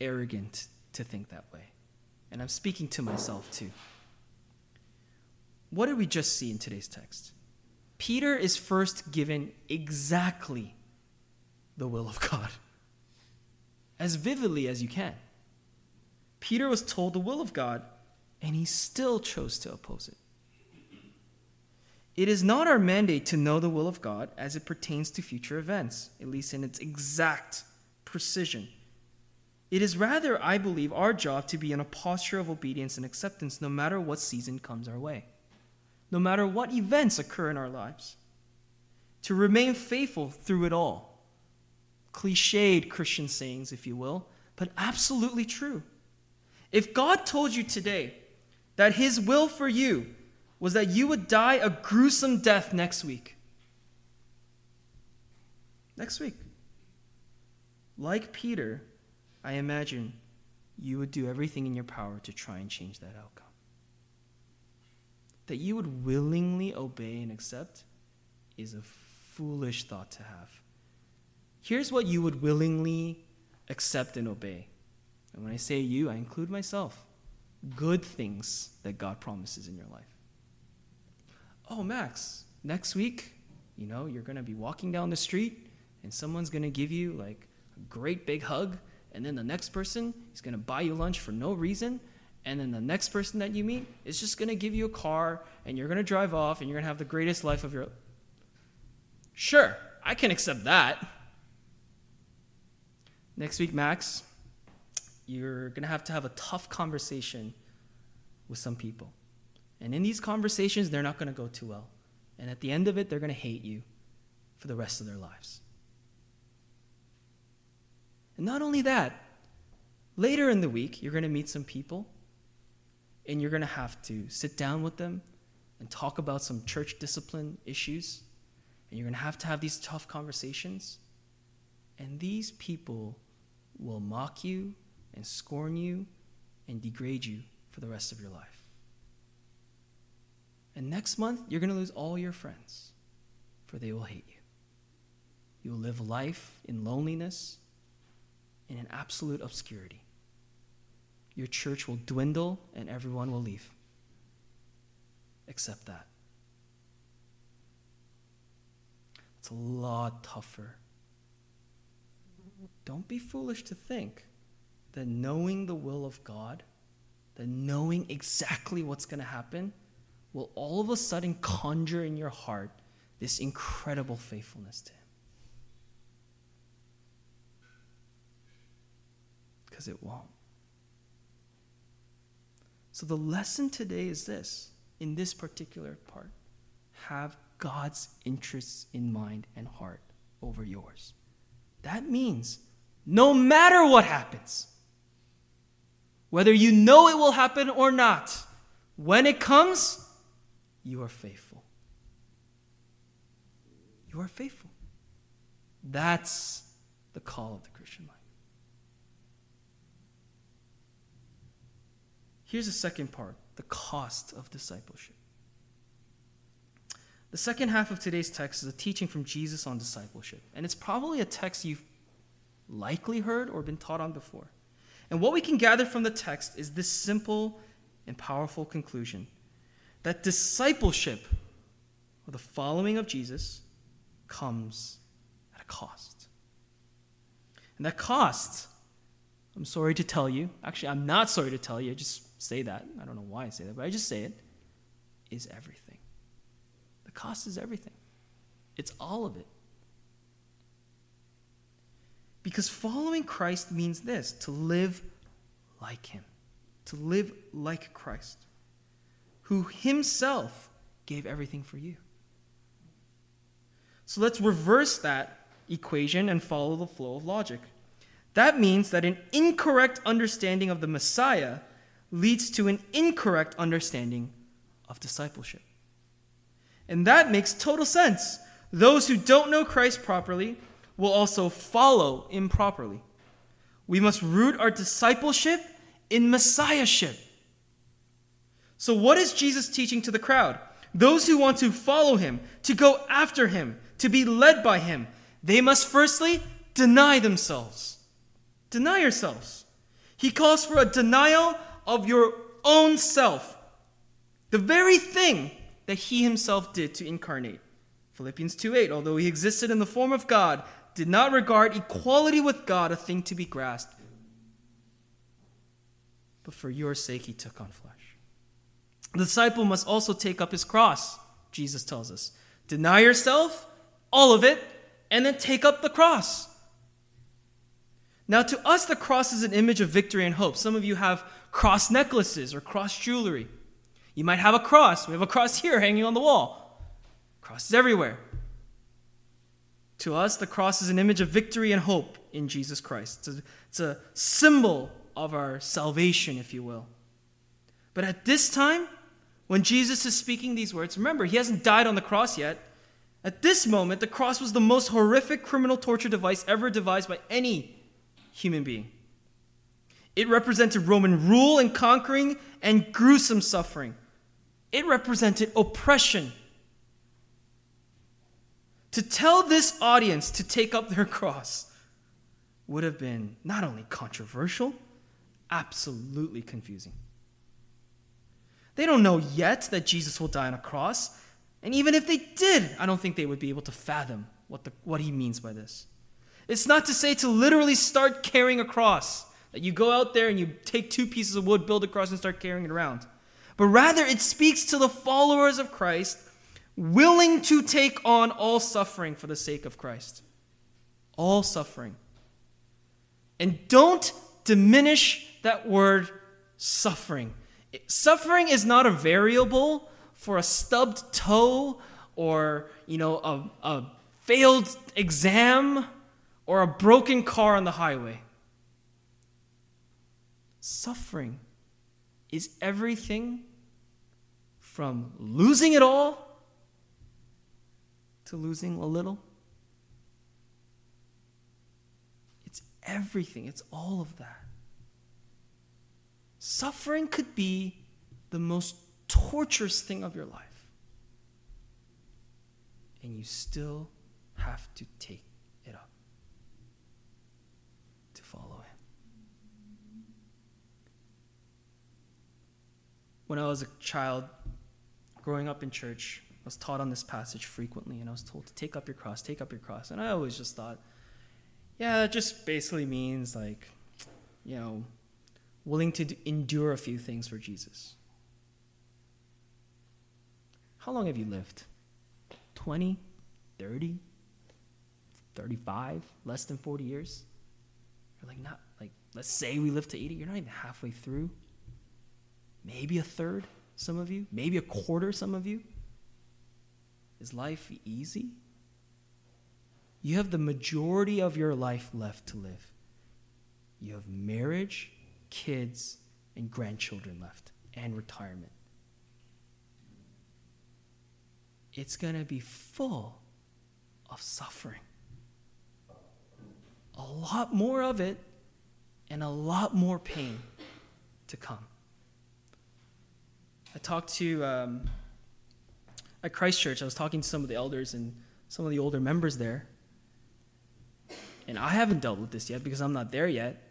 arrogant to think that way. And I'm speaking to myself too. What did we just see in today's text? Peter is first given exactly the will of God as vividly as you can. Peter was told the will of God, and he still chose to oppose it. It is not our mandate to know the will of God as it pertains to future events, at least in its exact precision. It is rather, I believe, our job to be in a posture of obedience and acceptance no matter what season comes our way, no matter what events occur in our lives, to remain faithful through it all. Cliched Christian sayings, if you will, but absolutely true. If God told you today that His will for you was that you would die a gruesome death next week. Next week. Like Peter, I imagine you would do everything in your power to try and change that outcome. That you would willingly obey and accept is a foolish thought to have. Here's what you would willingly accept and obey. And when I say you, I include myself. Good things that God promises in your life oh, Max, next week, you know, you're going to be walking down the street and someone's going to give you like a great big hug. And then the next person is going to buy you lunch for no reason. And then the next person that you meet is just going to give you a car and you're going to drive off and you're going to have the greatest life of your life. Sure, I can accept that. Next week, Max, you're going to have to have a tough conversation with some people. And in these conversations, they're not going to go too well. And at the end of it, they're going to hate you for the rest of their lives. And not only that, later in the week, you're going to meet some people and you're going to have to sit down with them and talk about some church discipline issues. And you're going to have to have these tough conversations. And these people will mock you and scorn you and degrade you for the rest of your life. And next month, you're going to lose all your friends, for they will hate you. You will live life in loneliness, in an absolute obscurity. Your church will dwindle and everyone will leave. Accept that. It's a lot tougher. Don't be foolish to think that knowing the will of God, that knowing exactly what's going to happen, will all of a sudden conjure in your heart this incredible faithfulness to Him. Because it won't. So the lesson today is this in this particular part have God's interests in mind and heart over yours. That means no matter what happens, whether you know it will happen or not, when it comes, you are faithful. You are faithful. That's the call of the Christian life. Here's the second part the cost of discipleship. The second half of today's text is a teaching from Jesus on discipleship, and it's probably a text you've likely heard or been taught on before. And what we can gather from the text is this simple and powerful conclusion that discipleship, or the following of Jesus, comes at a cost. And that cost, I'm sorry to tell you, actually, I'm not sorry to tell you, I just say that. I don't know why I say that, but I just say it, is everything. The cost is everything, it's all of it. Because following Christ means this to live like Him, to live like Christ, who Himself gave everything for you. So let's reverse that equation and follow the flow of logic. That means that an incorrect understanding of the Messiah leads to an incorrect understanding of discipleship. And that makes total sense. Those who don't know Christ properly will also follow improperly. We must root our discipleship in messiahship. So, what is Jesus teaching to the crowd? Those who want to follow him, to go after him, to be led by him, they must firstly deny themselves. Deny yourselves. He calls for a denial of your own self, the very thing that he himself did to incarnate. Philippians 2:8 Although he existed in the form of God, did not regard equality with God a thing to be grasped, but for your sake he took on flesh. The disciple must also take up his cross, Jesus tells us. Deny yourself, all of it, and then take up the cross. Now, to us, the cross is an image of victory and hope. Some of you have cross necklaces or cross jewelry. You might have a cross. We have a cross here hanging on the wall. Crosses everywhere. To us, the cross is an image of victory and hope in Jesus Christ. It's a, it's a symbol of our salvation, if you will. But at this time, when Jesus is speaking these words, remember, he hasn't died on the cross yet. At this moment, the cross was the most horrific criminal torture device ever devised by any human being. It represented Roman rule and conquering and gruesome suffering. It represented oppression. To tell this audience to take up their [laughs] cross would have been not only controversial, absolutely confusing. They don't know yet that Jesus will die on a cross. And even if they did, I don't think they would be able to fathom what, the, what he means by this. It's not to say to literally start carrying a cross, that you go out there and you take two pieces of wood, build a cross, and start carrying it around. But rather, it speaks to the followers of Christ willing to take on all suffering for the sake of Christ. All suffering. And don't diminish that word suffering. Suffering is not a variable for a stubbed toe or, you know, a, a failed exam or a broken car on the highway. Suffering is everything from losing it all to losing a little. It's everything, it's all of that. Suffering could be the most torturous thing of your life. And you still have to take it up to follow Him. When I was a child, growing up in church, I was taught on this passage frequently, and I was told to take up your cross, take up your cross. And I always just thought, yeah, that just basically means like, you know, willing to endure a few things for Jesus. How long have you lived? 20, 30, 35, less than 40 years? You're like, not like, let's say we live to 80, you're not even halfway through. Maybe a third, some of you, maybe a quarter, some of you. Is life easy? You have the majority of your life left to live. You have marriage, kids, and grandchildren left, and retirement. It's going to be full of suffering. A lot more of it, and a lot more pain to come. I talked to, um, at Christchurch, I was talking to some of the elders and some of the older members there. And I haven't dealt with this yet because I'm not there yet,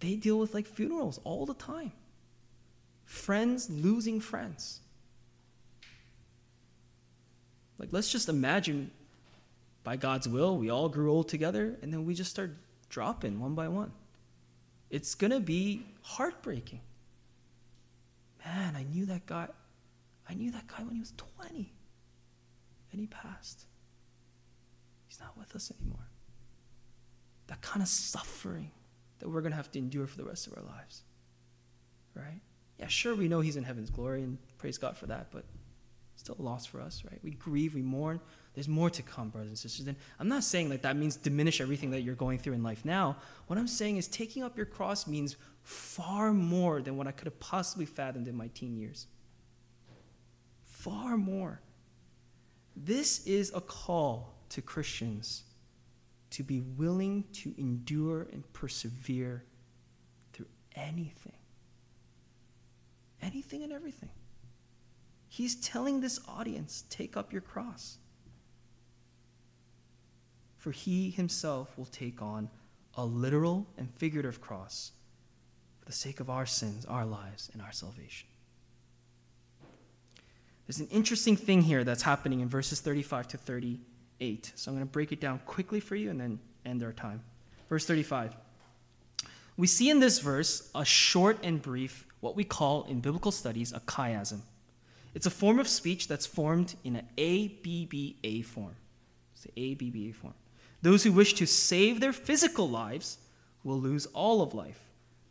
they deal with like funerals all the time. Friends losing friends. Like, let's just imagine by God's will, we all grew old together and then we just start dropping one by one. It's going to be heartbreaking. Man, I knew that guy. I knew that guy when he was 20 and he passed. He's not with us anymore. That kind of suffering that we're going to have to endure for the rest of our lives. Right? Yeah, sure, we know he's in heaven's glory and praise God for that, but still a loss for us, right? We grieve, we mourn. There's more to come, brothers and sisters. And I'm not saying that that means diminish everything that you're going through in life now. What I'm saying is taking up your cross means far more than what I could have possibly fathomed in my teen years. Far more. This is a call to Christians to be willing to endure and persevere through anything. Anything and everything. He's telling this audience take up your cross. For he himself will take on a literal and figurative cross for the sake of our sins, our lives, and our salvation. There's an interesting thing here that's happening in verses 35 to 38. So I'm going to break it down quickly for you and then end our time. Verse 35. We see in this verse a short and brief, what we call in biblical studies a chiasm. It's a form of speech that's formed in an ABBA form. It's the ABBA form. Those who wish to save their physical lives will lose all of life.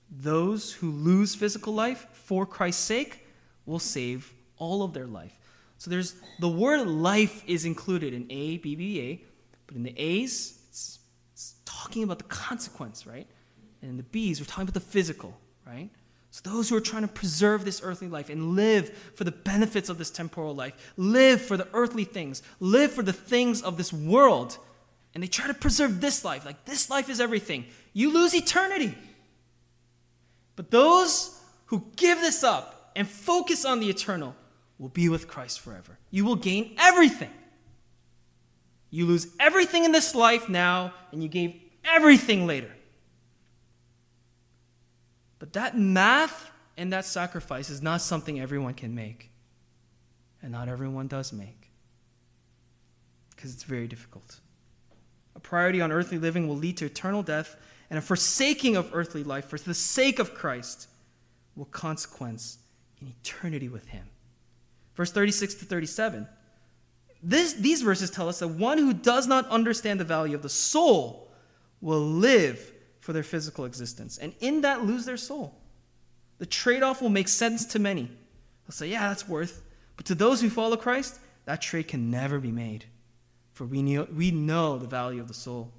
Those who lose physical life for Christ's sake will save all of their life. So there's the word life is included in A, B, B, A, but in the A's, it's, it's talking about the consequence, right? And in the B's, we're talking about the physical, right? So those who are trying to preserve this earthly life and live for the benefits of this temporal life, live for the earthly things, live for the things of this world, and they try to preserve this life, like this life is everything, you lose eternity. But those who give this up and focus on the eternal will be with Christ forever. You will gain everything. You lose everything in this life now, and you gain everything later. But that math and that sacrifice is not something everyone can make. And not everyone does make. Because it's very difficult. A priority on earthly living will lead to eternal death, and a forsaking of earthly life for the sake of Christ will consequence in eternity with Him. Verse 36 to 37. This, these verses tell us that one who does not understand the value of the soul will live for their physical existence, and in that lose their soul. The trade off will make sense to many. They'll say, Yeah, that's worth. But to those who follow Christ, that trade can never be made. For we know, we know the value of the soul.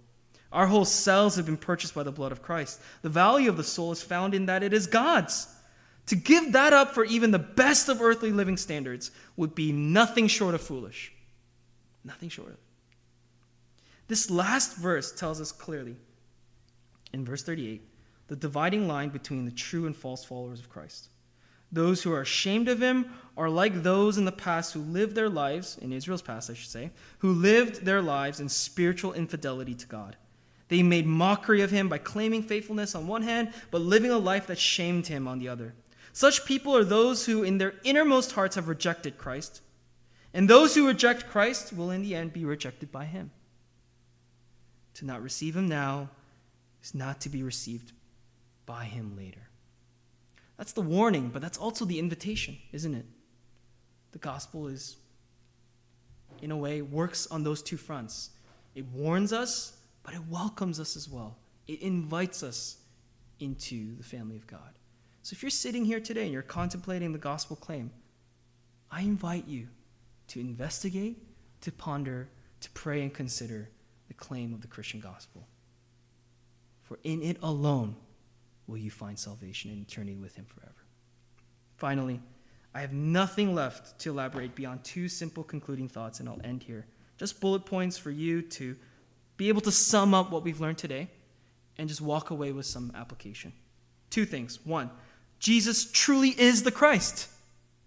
Our whole selves have been purchased by the blood of Christ. The value of the soul is found in that it is God's. To give that up for even the best of earthly living standards would be nothing short of foolish. Nothing short of. This last verse tells us clearly, in verse 38, the dividing line between the true and false followers of Christ. Those who are ashamed of him are like those in the past who lived their lives, in Israel's past, I should say, who lived their lives in spiritual infidelity to God. They made mockery of him by claiming faithfulness on one hand, but living a life that shamed him on the other. Such people are those who, in their innermost hearts, have rejected Christ. And those who reject Christ will, in the end, be rejected by him. To not receive him now is not to be received by him later. That's the warning, but that's also the invitation, isn't it? The gospel is, in a way, works on those two fronts. It warns us, but it welcomes us as well. It invites us into the family of God. So if you're sitting here today and you're contemplating the gospel claim, I invite you to investigate, to ponder, to pray and consider the claim of the Christian gospel. For in it alone will you find salvation and eternity with Him forever. Finally, I have nothing left to elaborate beyond two simple concluding thoughts, and I'll end here. Just bullet points for you to be able to sum up what we've learned today and just walk away with some application. Two things. One, Jesus truly is the Christ.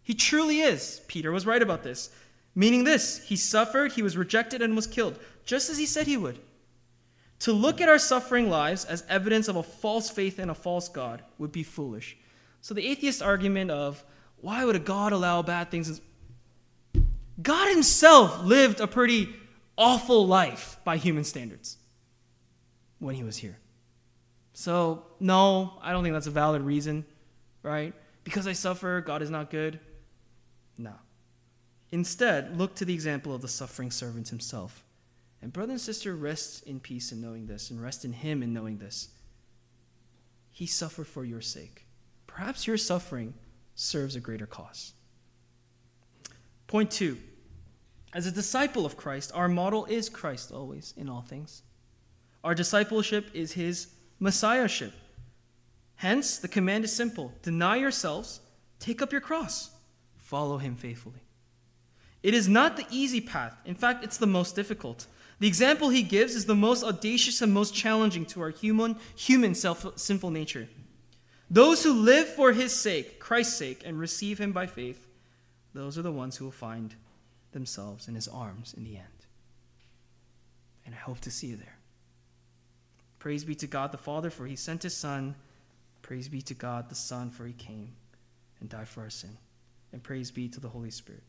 He truly is. Peter was right about this. Meaning this, he suffered, he was rejected, and was killed, just as he said he would. To look at our suffering lives as evidence of a false faith in a false God would be foolish. So the atheist argument of why would a God allow bad things? is God himself lived a pretty awful life by human standards when he was here. So, no, I don't think that's a valid reason right? Because I suffer, God is not good. No. Instead, look to the example of the suffering servant himself. And brother and sister, rest in peace in knowing this, and rest in him in knowing this. He suffered for your sake. Perhaps your suffering serves a greater cause. Point two as a disciple of Christ, our model is Christ always in all things. Our discipleship is his messiahship. Hence, the command is simple deny yourselves, take up your cross, follow him faithfully. It is not the easy path. In fact, it's the most difficult. The example he gives is the most audacious and most challenging to our human, human self, sinful nature. Those who live for his sake, Christ's sake, and receive him by faith, those are the ones who will find themselves in his arms in the end. And I hope to see you there. Praise be to God the Father, for he sent his Son Praise be to God the Son, for he came and died for our sin. And praise be to the Holy Spirit,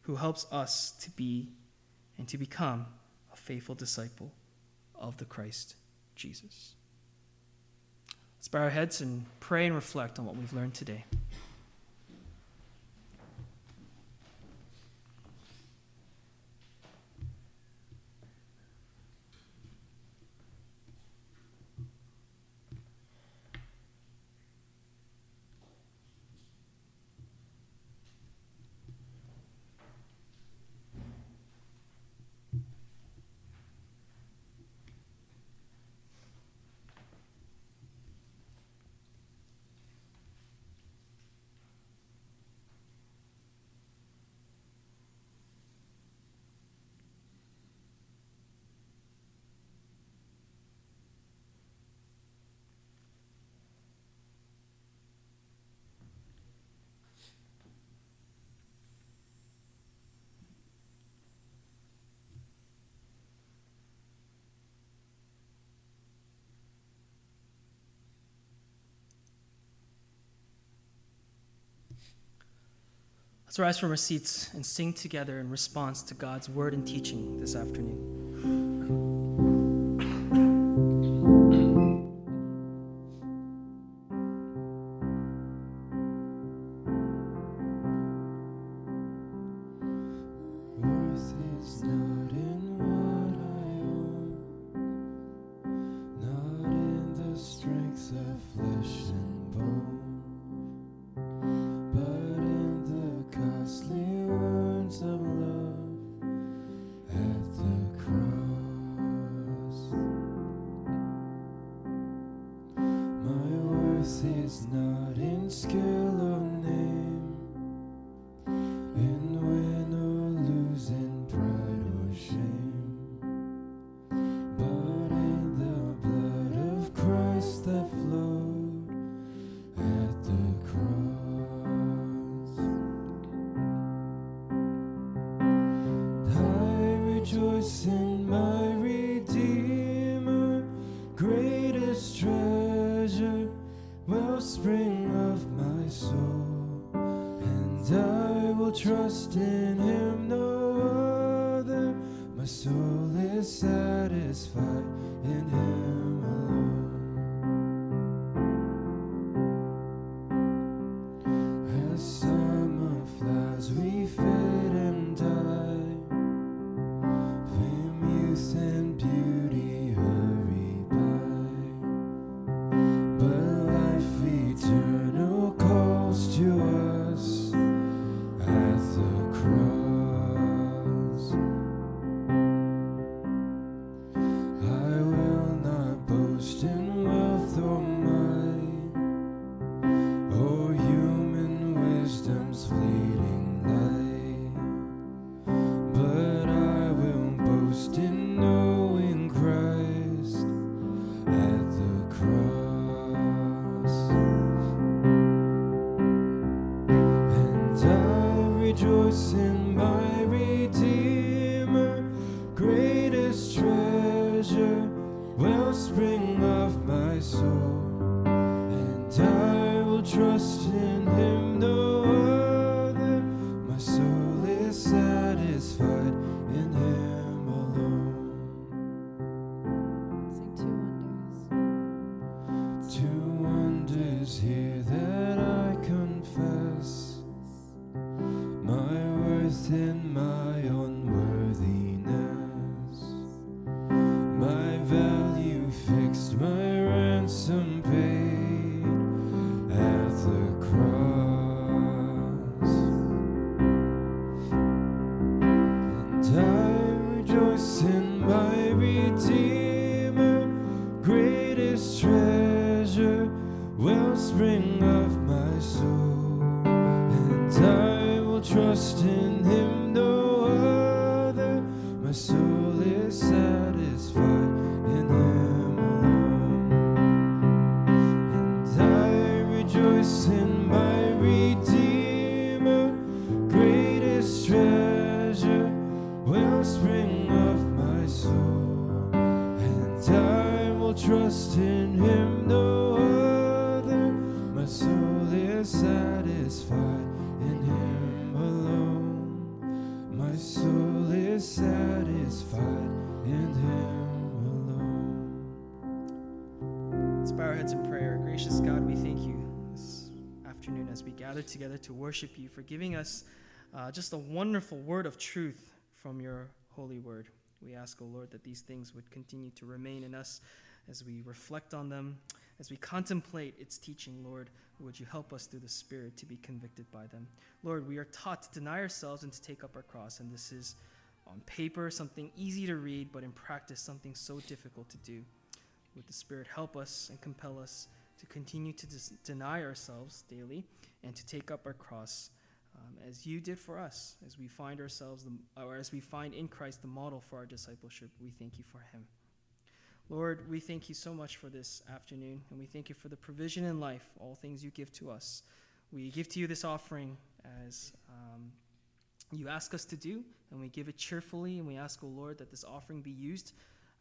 who helps us to be and to become a faithful disciple of the Christ Jesus. Let's bow our heads and pray and reflect on what we've learned today. Let's rise from our seats and sing together in response to God's word and teaching this afternoon. As we gather together to worship you for giving us uh, just a wonderful word of truth from your holy word. We ask, O Lord, that these things would continue to remain in us as we reflect on them, as we contemplate its teaching, Lord. Would you help us through the Spirit to be convicted by them? Lord, we are taught to deny ourselves and to take up our cross, and this is on paper something easy to read, but in practice something so difficult to do. Would the Spirit help us and compel us to continue to deny ourselves daily and to take up our cross um, as you did for us, as we find ourselves, the, or as we find in Christ the model for our discipleship. We thank you for him. Lord, we thank you so much for this afternoon, and we thank you for the provision in life, all things you give to us. We give to you this offering as um, you ask us to do, and we give it cheerfully, and we ask, O Lord, that this offering be used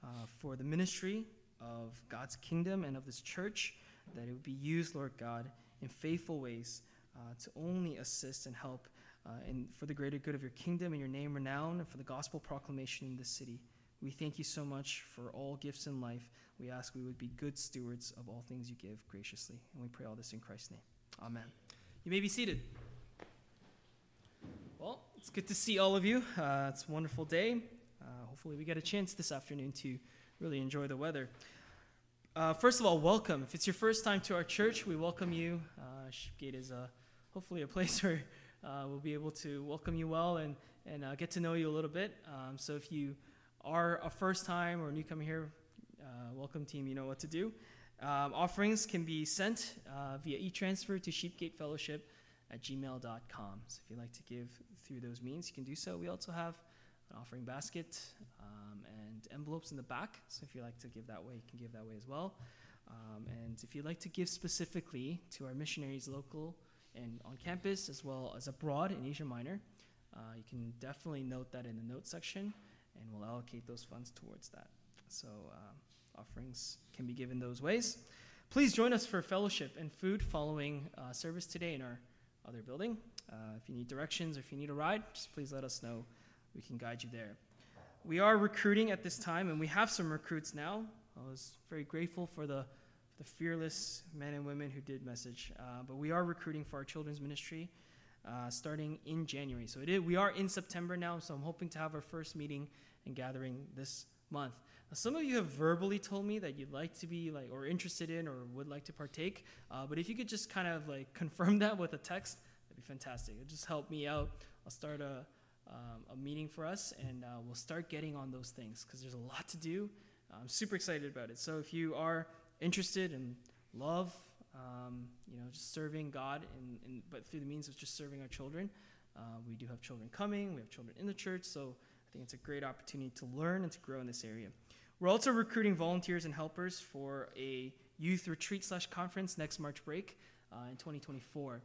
uh, for the ministry of God's kingdom and of this church, that it would be used, Lord God, in faithful ways uh, to only assist and help uh, in, for the greater good of your kingdom and your name renown and for the gospel proclamation in this city. We thank you so much for all gifts in life. We ask we would be good stewards of all things you give graciously. And we pray all this in Christ's name. Amen. You may be seated. Well, it's good to see all of you. Uh, it's a wonderful day. Uh, hopefully, we get a chance this afternoon to really enjoy the weather. Uh, first of all, welcome. If it's your first time to our church, we welcome you. Uh, Sheepgate is uh, hopefully a [laughs] place where uh, we'll be able to welcome you well and, and uh, get to know you a little bit. Um, so if you are a first time or newcomer here, uh, welcome team, you know what to do. Um, offerings can be sent uh, via e-transfer to sheepgatefellowship at gmail.com. So if you'd like to give through those means, you can do so. We also have an offering basket um, and envelopes in the back. So if you'd like to give that way, you can give that way as well. Um, and if you'd like to give specifically to our missionaries local and on campus as well as abroad in Asia Minor, uh, you can definitely note that in the notes section and we'll allocate those funds towards that. So um, offerings can be given those ways. Please join us for fellowship and food following uh, service today in our other building. Uh, if you need directions or if you need a ride, just please let us know. We can guide you there. We are recruiting at this time, and we have some recruits now. I was very grateful for the, the fearless men and women who did message. Uh, but we are recruiting for our children's ministry uh, starting in January. So it is, we are in September now, so I'm hoping to have our first meeting and gathering this month. Now, some of you have verbally told me that you'd like to be like or interested in or would like to partake. Uh, but if you could just kind of like [laughs] confirm that with a text, that'd be fantastic. It'd just help me out. I'll start a um, a meeting for us, and uh, we'll start getting on those things because there's a lot to do. I'm super excited about it. So if you are interested in love, um, you know, just serving God, and, but through the means of just serving our children, uh, we do have children coming. We have children in the church, so I think it's a great opportunity to learn and to grow in this area. We're also recruiting volunteers and helpers for a youth retreat slash conference next March break uh, in 2024.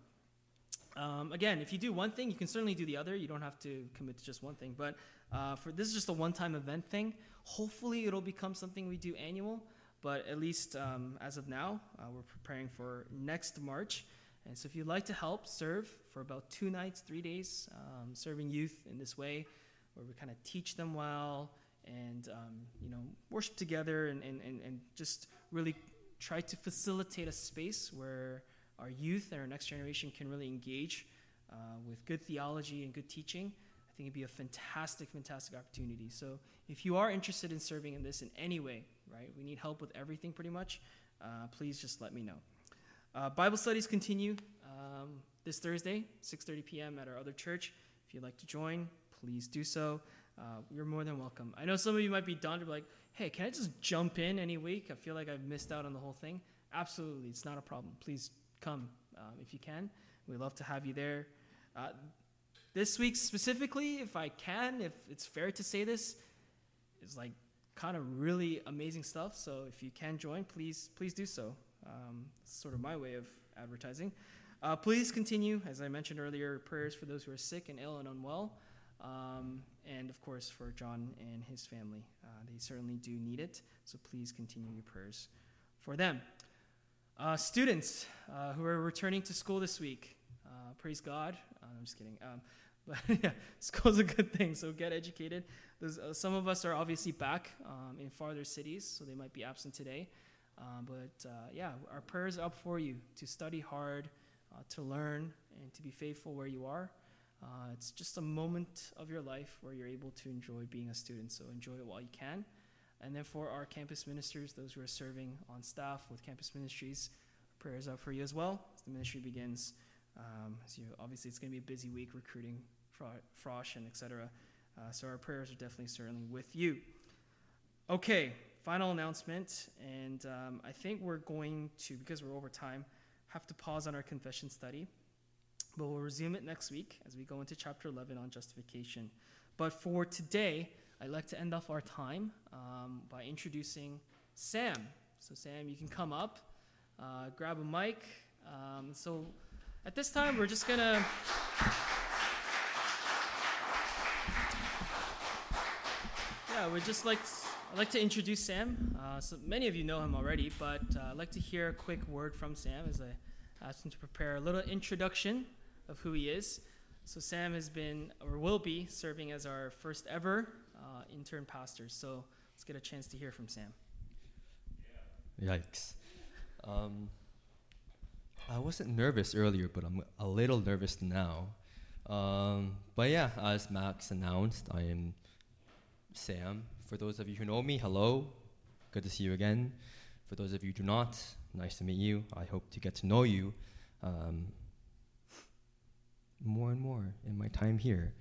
Um, again, if you do one thing, you can certainly do the other. You don't have to commit to just one thing. But uh, for this is just a one-time event thing. Hopefully, it'll become something we do annual. But at least um, as of now, uh, we're preparing for next March. And so, if you'd like to help serve for about two nights, three days, um, serving youth in this way, where we kind of teach them well and um, you know worship together and, and, and, and just really try to facilitate a space where our youth and our next generation can really engage uh, with good theology and good teaching, I think it'd be a fantastic, fantastic opportunity. So if you are interested in serving in this in any way, right, we need help with everything pretty much, uh, please just let me know. Uh, Bible studies continue um, this Thursday, 6.30 p.m. at our other church. If you'd like to join, please do so. Uh, you're more than welcome. I know some of you might be daunted, like, hey, can I just jump in any week? I feel like I've missed out on the whole thing. Absolutely, it's not a problem. Please come um, if you can. We'd love to have you there. Uh, this week specifically, if I can, if it's fair to say this, is like kind of really amazing stuff. So if you can join, please please do so. Um, sort of my way of advertising. Uh, please continue, as I mentioned earlier, prayers for those who are sick and ill and unwell, um, and of course for John and his family. Uh, they certainly do need it. So please continue your prayers for them. Uh, students uh, who are returning to school this week, uh, praise God. Uh, I'm just kidding. Um, but [laughs] yeah, school's a good thing, so get educated. Uh, some of us are obviously back um, in farther cities, so they might be absent today. Uh, but yeah, our prayers are up for you to study hard, to learn, and to be faithful where you are. it's just a moment of your life where you're able to enjoy being a student, so enjoy it while you can. And then for our campus ministers, those who are serving on staff with campus ministries, prayers up for you as well as the ministry begins. Um, you, obviously, it's going to be a busy week recruiting Frosh and etc. Uh, so our prayers are definitely certainly with you. Okay, final announcement, and um, I think we're going to because we're over time have to pause on our confession study, but we'll resume it next week as we go into chapter 11 on justification. But for today. I'd like to end off our time um, by introducing Sam. So, Sam, you can come up, uh, grab a mic. Um, so, at this time, we're just going to. Yeah, we'd just like to, I'd like to introduce Sam. Uh, so many of you know him already, but uh, I'd like to hear a quick word from Sam as I asked him to prepare a little introduction of who he is. So Sam has been or will be serving as our first ever uh, intern pastor. So let's get a chance to hear from Sam. Yikes. Um, I wasn't nervous earlier, but I'm a little nervous now. Um, but yeah, as Max announced, I am Sam. For those of you who know me, hello. Good to see you again. For those of you who do not, nice to meet you. I hope to get to know you um, more and more in my time here.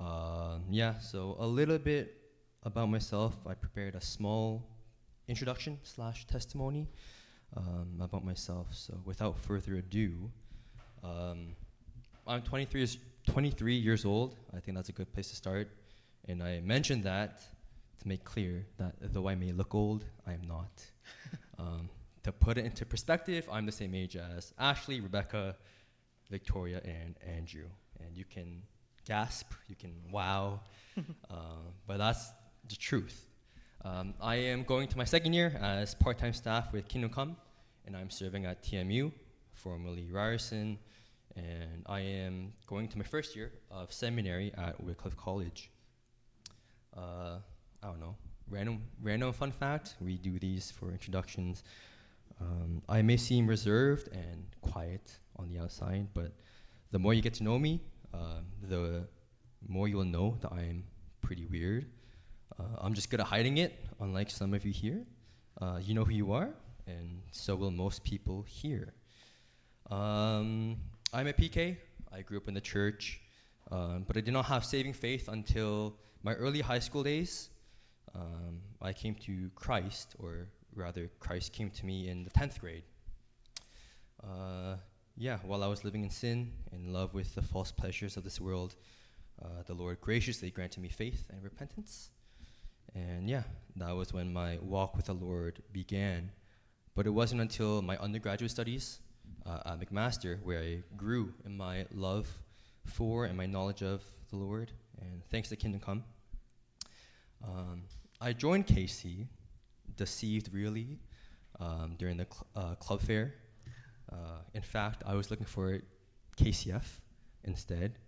Uh, yeah, so a little bit about myself. I prepared a small introduction slash testimony um, about myself. So without further ado, um, I'm 23 years, 23 years old. I think that's a good place to start. And I mentioned that to make clear that though I may look old, I am not. [laughs] um, to put it into perspective, I'm the same age as Ashley, Rebecca, Victoria, and Andrew. And you can gasp, you can wow, [laughs] uh, but that's the truth. Um, I am going to my second year as part time staff with Kingdom Come, and I'm serving at TMU, formerly Ryerson, and I am going to my first year of seminary at Wycliffe College. Uh, I don't know, random random fun fact. We do these for introductions. Um, I may seem reserved and quiet on the outside, but the more you get to know me, uh, the more you will know that I am pretty weird. Uh, I'm just good at hiding it, unlike some of you here. Uh, you know who you are, and so will most people here. Um, I'm a PK. I grew up in the church, um, but I did not have saving faith until my early high school days. Um, I came to Christ, or rather, Christ came to me in the 10th grade. Uh, yeah, while I was living in sin, in love with the false pleasures of this world, uh, the Lord graciously granted me faith and repentance. And yeah, that was when my walk with the Lord began. But it wasn't until my undergraduate studies uh, at McMaster where I grew in my love for and my knowledge of the Lord. And thanks to Kingdom Come. Um, I joined KC, deceived really, um, during the cl- uh, club fair. Uh, in fact, I was looking for KCF instead.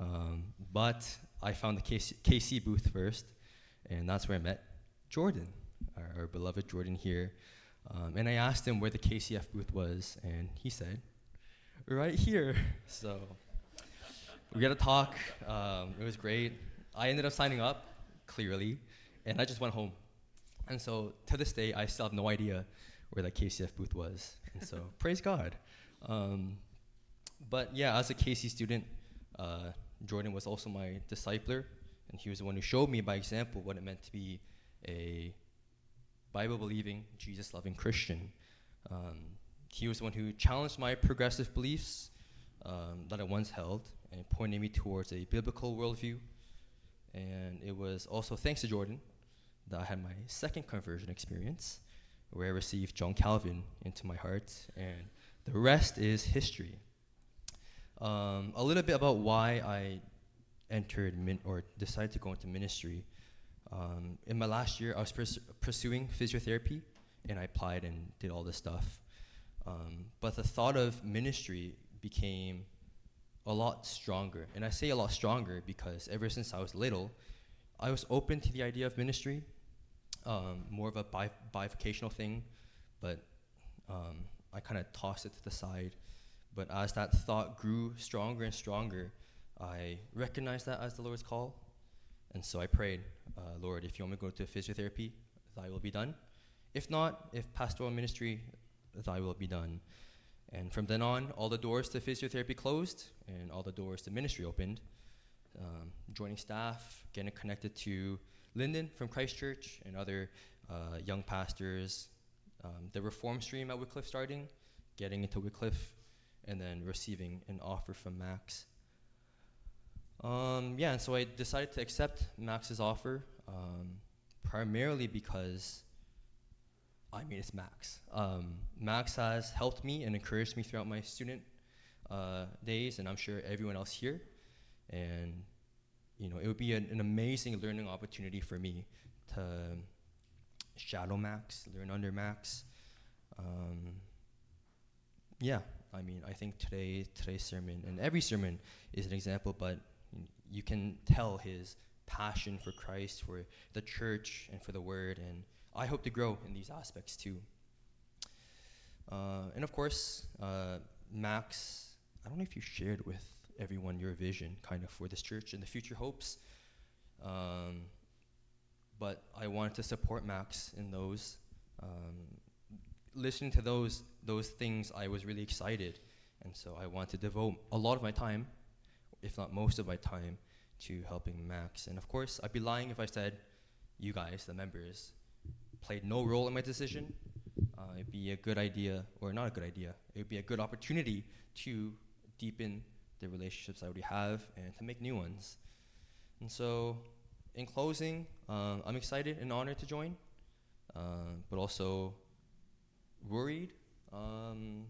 Um, but I found the KC, KC booth first, and that's where I met Jordan, our, our beloved Jordan here. Um, and I asked him where the KCF booth was, and he said, right here. [laughs] So we got to talk. Um, it was great. I ended up signing up, clearly, and I just went home. And so to this day, I still have no idea where that KCF booth was. And so [laughs] praise God. Um, but yeah, as a KC student, uh, Jordan was also my discipler, and he was the one who showed me by example what it meant to be a Bible believing, Jesus loving Christian. Um, he was the one who challenged my progressive beliefs um, that I once held and pointed me towards a biblical worldview. And it was also thanks to Jordan that I had my second conversion experience, where I received John Calvin into my heart, and the rest is history. Um, a little bit about why I entered min- or decided to go into ministry. Um, in my last year, I was pers- pursuing physiotherapy, and I applied and did all this stuff. Um, but the thought of ministry became a lot stronger, and I say a lot stronger because ever since I was little, I was open to the idea of ministry, um, more of a bi- bivocational thing, but um, I kind of tossed it to the side. But as that thought grew stronger and stronger, I recognized that as the Lord's call. And so I prayed, uh, Lord, if you want me to go to physiotherapy, thy will be done. If not, if pastoral ministry, thy will be done. And from then on, all the doors to physiotherapy closed and all the doors to ministry opened. Um, joining staff, getting connected to Lyndon from Christchurch and other uh, young pastors. Um, the reform stream at Wycliffe starting, getting into Wycliffe, and then receiving an offer from Max. Um, yeah, and so I decided to accept Max's offer um, primarily because, I mean, it's Max. Um, Max has helped me and encouraged me throughout my student uh, days, and I'm sure everyone else here. And, you know, it would be an, an amazing learning opportunity for me to shadow Max, learn under Max. Um, yeah, I mean, I think today today's sermon and every sermon is an example, but you can tell his passion for Christ, for the church, and for the Word, and I hope to grow in these aspects too. Uh, and of course, uh, Max, I don't know if you shared with everyone your vision, kind of, for this church and the future hopes. Um, but I wanted to support Max in those. Um, listening to those those things, I was really excited, and so I wanted to devote a lot of my time, if not most of my time, to helping Max. And of course, I'd be lying if I said you guys, the members, played no role in my decision. Uh, it'd be a good idea, or not a good idea. It would be a good opportunity to deepen the relationships I already have and to make new ones. And so, in closing, um, I'm excited and honored to join, uh, but also worried. Um,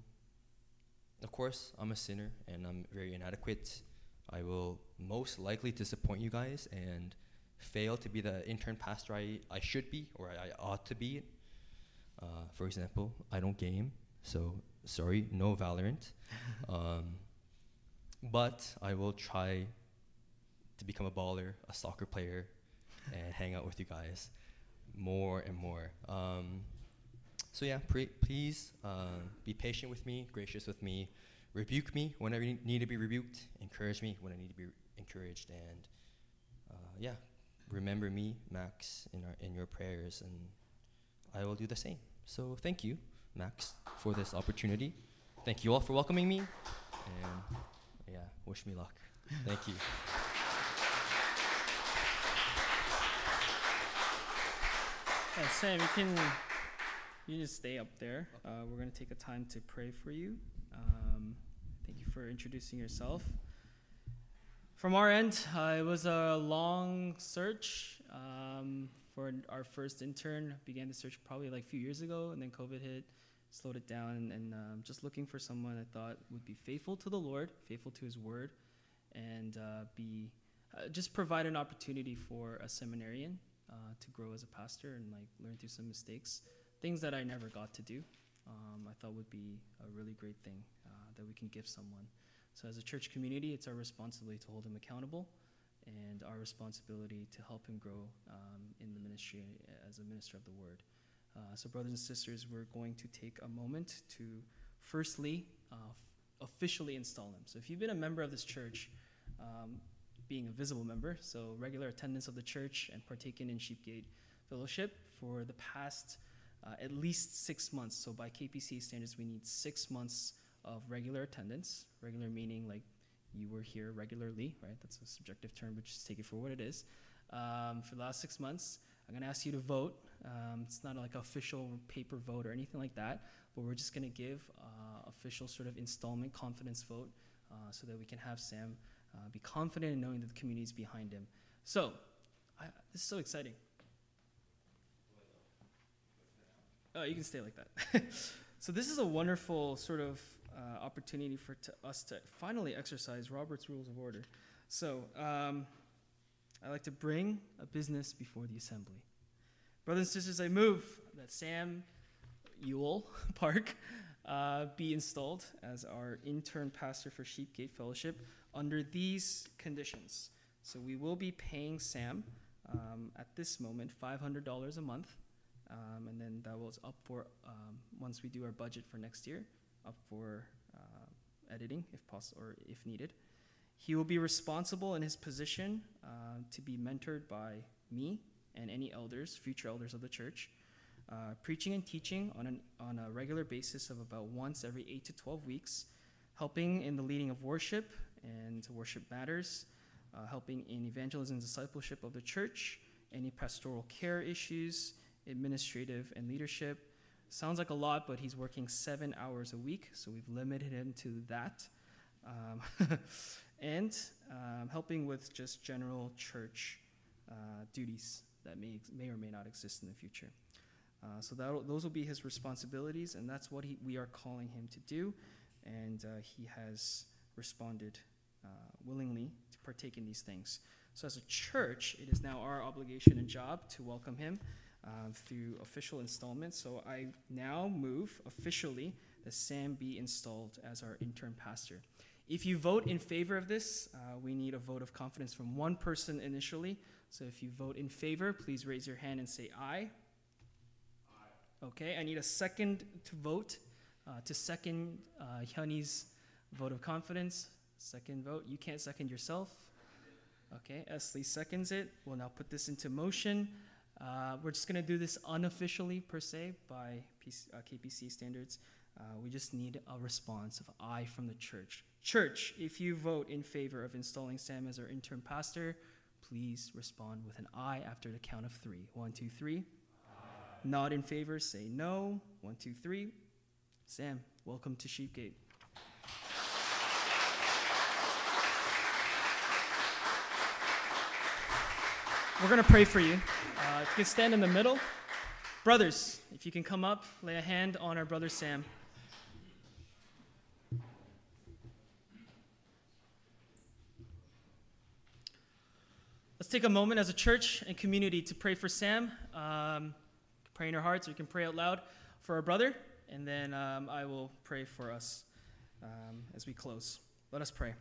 of course, I'm a sinner and I'm very inadequate. I will most likely disappoint you guys and fail to be the intern pastor I, I should be or I, I ought to be. Uh, for example, I don't game, so sorry, no Valorant. [laughs] um, but I will try to become a baller, a soccer player, and hang out with you guys more and more. Um, so yeah, pre- please um, be patient with me, gracious with me, rebuke me whenever you need to be rebuked, encourage me when I need to be encouraged, and uh, yeah, remember me, Max, in our in your prayers, and I will do the same. So thank you, Max, for this opportunity. Thank you all for welcoming me, and yeah, wish me luck. Thank you. Yeah, Sam, you can you just stay up there. Uh, we're gonna take a time to pray for you. Um, thank you for introducing yourself. From our end, uh, it was a long search um, for our first intern. Began the search probably like a few years ago, and then COVID hit, slowed it down, and um, just looking for someone I thought would be faithful to the Lord, faithful to His Word, and uh, be uh, just provide an opportunity for a seminarian uh, to grow as a pastor and like learn through some mistakes, things that I never got to do. Um, I thought would be a really great thing uh, that we can give someone. So as a church community, it's our responsibility to hold him accountable, and our responsibility to help him grow um, in the ministry as a minister of the word. Uh, so brothers and sisters, we're going to take a moment to firstly uh, officially install him. So if you've been a member of this church, um, being a visible member, so regular attendance of the church and partaking in Sheepgate Fellowship for the past uh, at least six months. So by KPC standards, we need six months of regular attendance. Regular meaning like you were here regularly, right? That's a subjective term, but just take it for what it is. Um, for the last six months, I'm going to ask you to vote. Um, it's not like official paper vote or anything like that, but we're just going to give uh, official sort of installment confidence vote uh, so that we can have Sam uh, be confident in knowing that the community is behind him. So, I, this is so exciting. Oh, you can stay like that. [laughs] so this is a wonderful sort of uh, opportunity for us to finally exercise Robert's Rules of Order. So um, I like to bring a business before the assembly. Brothers and sisters, I move that Sam Ewell [laughs] Park uh, be installed as our intern pastor for Sheepgate Fellowship under these conditions. So we will be paying Sam um, at this moment $500 a month, um, and then that was up for um, once we do our budget for next year, up for uh, editing if possible or if needed. He will be responsible in his position uh, to be mentored by me and any elders, future elders of the church, uh, preaching and teaching on, an, on a regular basis of about once every 8 to 12 weeks, helping in the leading of worship and worship matters, uh, helping in evangelism and discipleship of the church, any pastoral care issues, administrative and leadership. Sounds like a lot, but he's working seven hours a week, so we've limited him to that. Um, [laughs] and um, helping with just general church uh, duties that may, may or may not exist in the future. Uh, so those will be his responsibilities, and that's what he, we are calling him to do. And uh, he has responded uh, willingly to partake in these things. So, as a church, it is now our obligation and job to welcome him uh, through official installments. So, I now move officially that Sam be installed as our interim pastor. If you vote in favor of this, uh, we need a vote of confidence from one person initially. So, if you vote in favor, please raise your hand and say aye. Okay, I need a second to vote, uh, to second uh, vote of confidence. Second vote. You can't second yourself. Okay, Esley seconds it. We'll now put this into motion. Uh, we're just going to do this unofficially, per se, by PC, uh, KPC standards. Uh, we just need a response of aye from the church. Church, if you vote in favor of installing Sam as our interim pastor, please respond with an aye after the count of three. One, two, three. Not in favor, say no. One, two, three. Sam, welcome to Sheepgate. We're going to pray for you. Uh, if you can stand in the middle. Brothers, if you can come up, lay a hand on our brother Sam. Let's take a moment as a church and community to pray for Sam. Um, pray in your hearts, or you can pray out loud for our brother, and then um, I will pray for us um, as we close. Let us pray.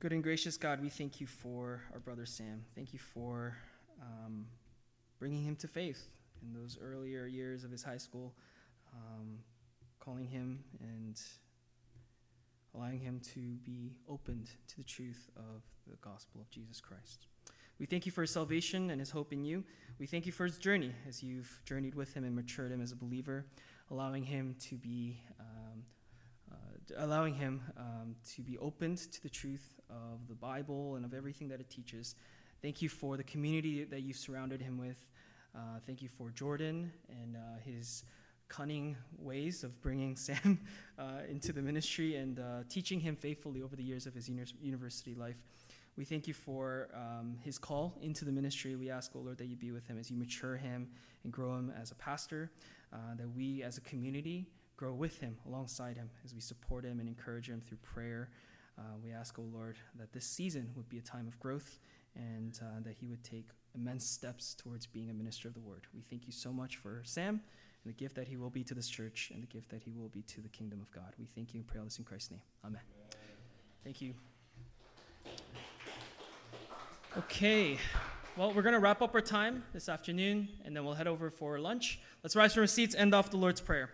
Good and gracious God, we thank you for our brother Sam. Thank you for um, bringing him to faith in those earlier years of his high school, um, calling him and allowing him to be opened to the truth of the gospel of Jesus Christ. We thank you for his salvation and his hope in you. We thank you for his journey as you've journeyed with him and matured him as a believer, allowing him to be. Uh, allowing him um, to be opened to the truth of the Bible and of everything that it teaches. Thank you for the community that you've surrounded him with. Uh, thank you for Jordan and uh, his cunning ways of bringing [laughs] Sam uh, into the ministry and uh, teaching him faithfully over the years of his uni- university life. We thank you for um, his call into the ministry. We ask, oh Lord, that you be with him as you mature him and grow him as a pastor, uh, that we as a community grow with him, alongside him, as we support him and encourage him through prayer. Uh, we ask, oh Lord, that this season would be a time of growth and uh, that he would take immense steps towards being a minister of the word. We thank you so much for Sam and the gift that he will be to this church and the gift that he will be to the kingdom of God. We thank you and pray all this in Christ's name. Amen. Thank you. Okay. Well, we're going to wrap up our time this afternoon and then we'll head over for lunch. Let's rise from our seats, end off the Lord's Prayer.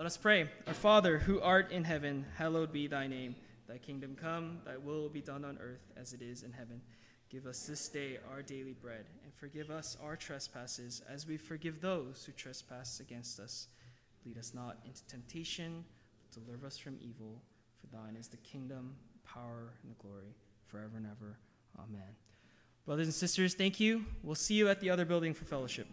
Let us pray. Our Father, who art in heaven, hallowed be thy name. Thy kingdom come, thy will be done on earth as it is in heaven. Give us this day our daily bread, and forgive us our trespasses as we forgive those who trespass against us. Lead us not into temptation, but deliver us from evil. For thine is the kingdom, power, and the glory, forever and ever. Amen. Brothers and sisters, thank you. We'll see you at the other building for fellowship.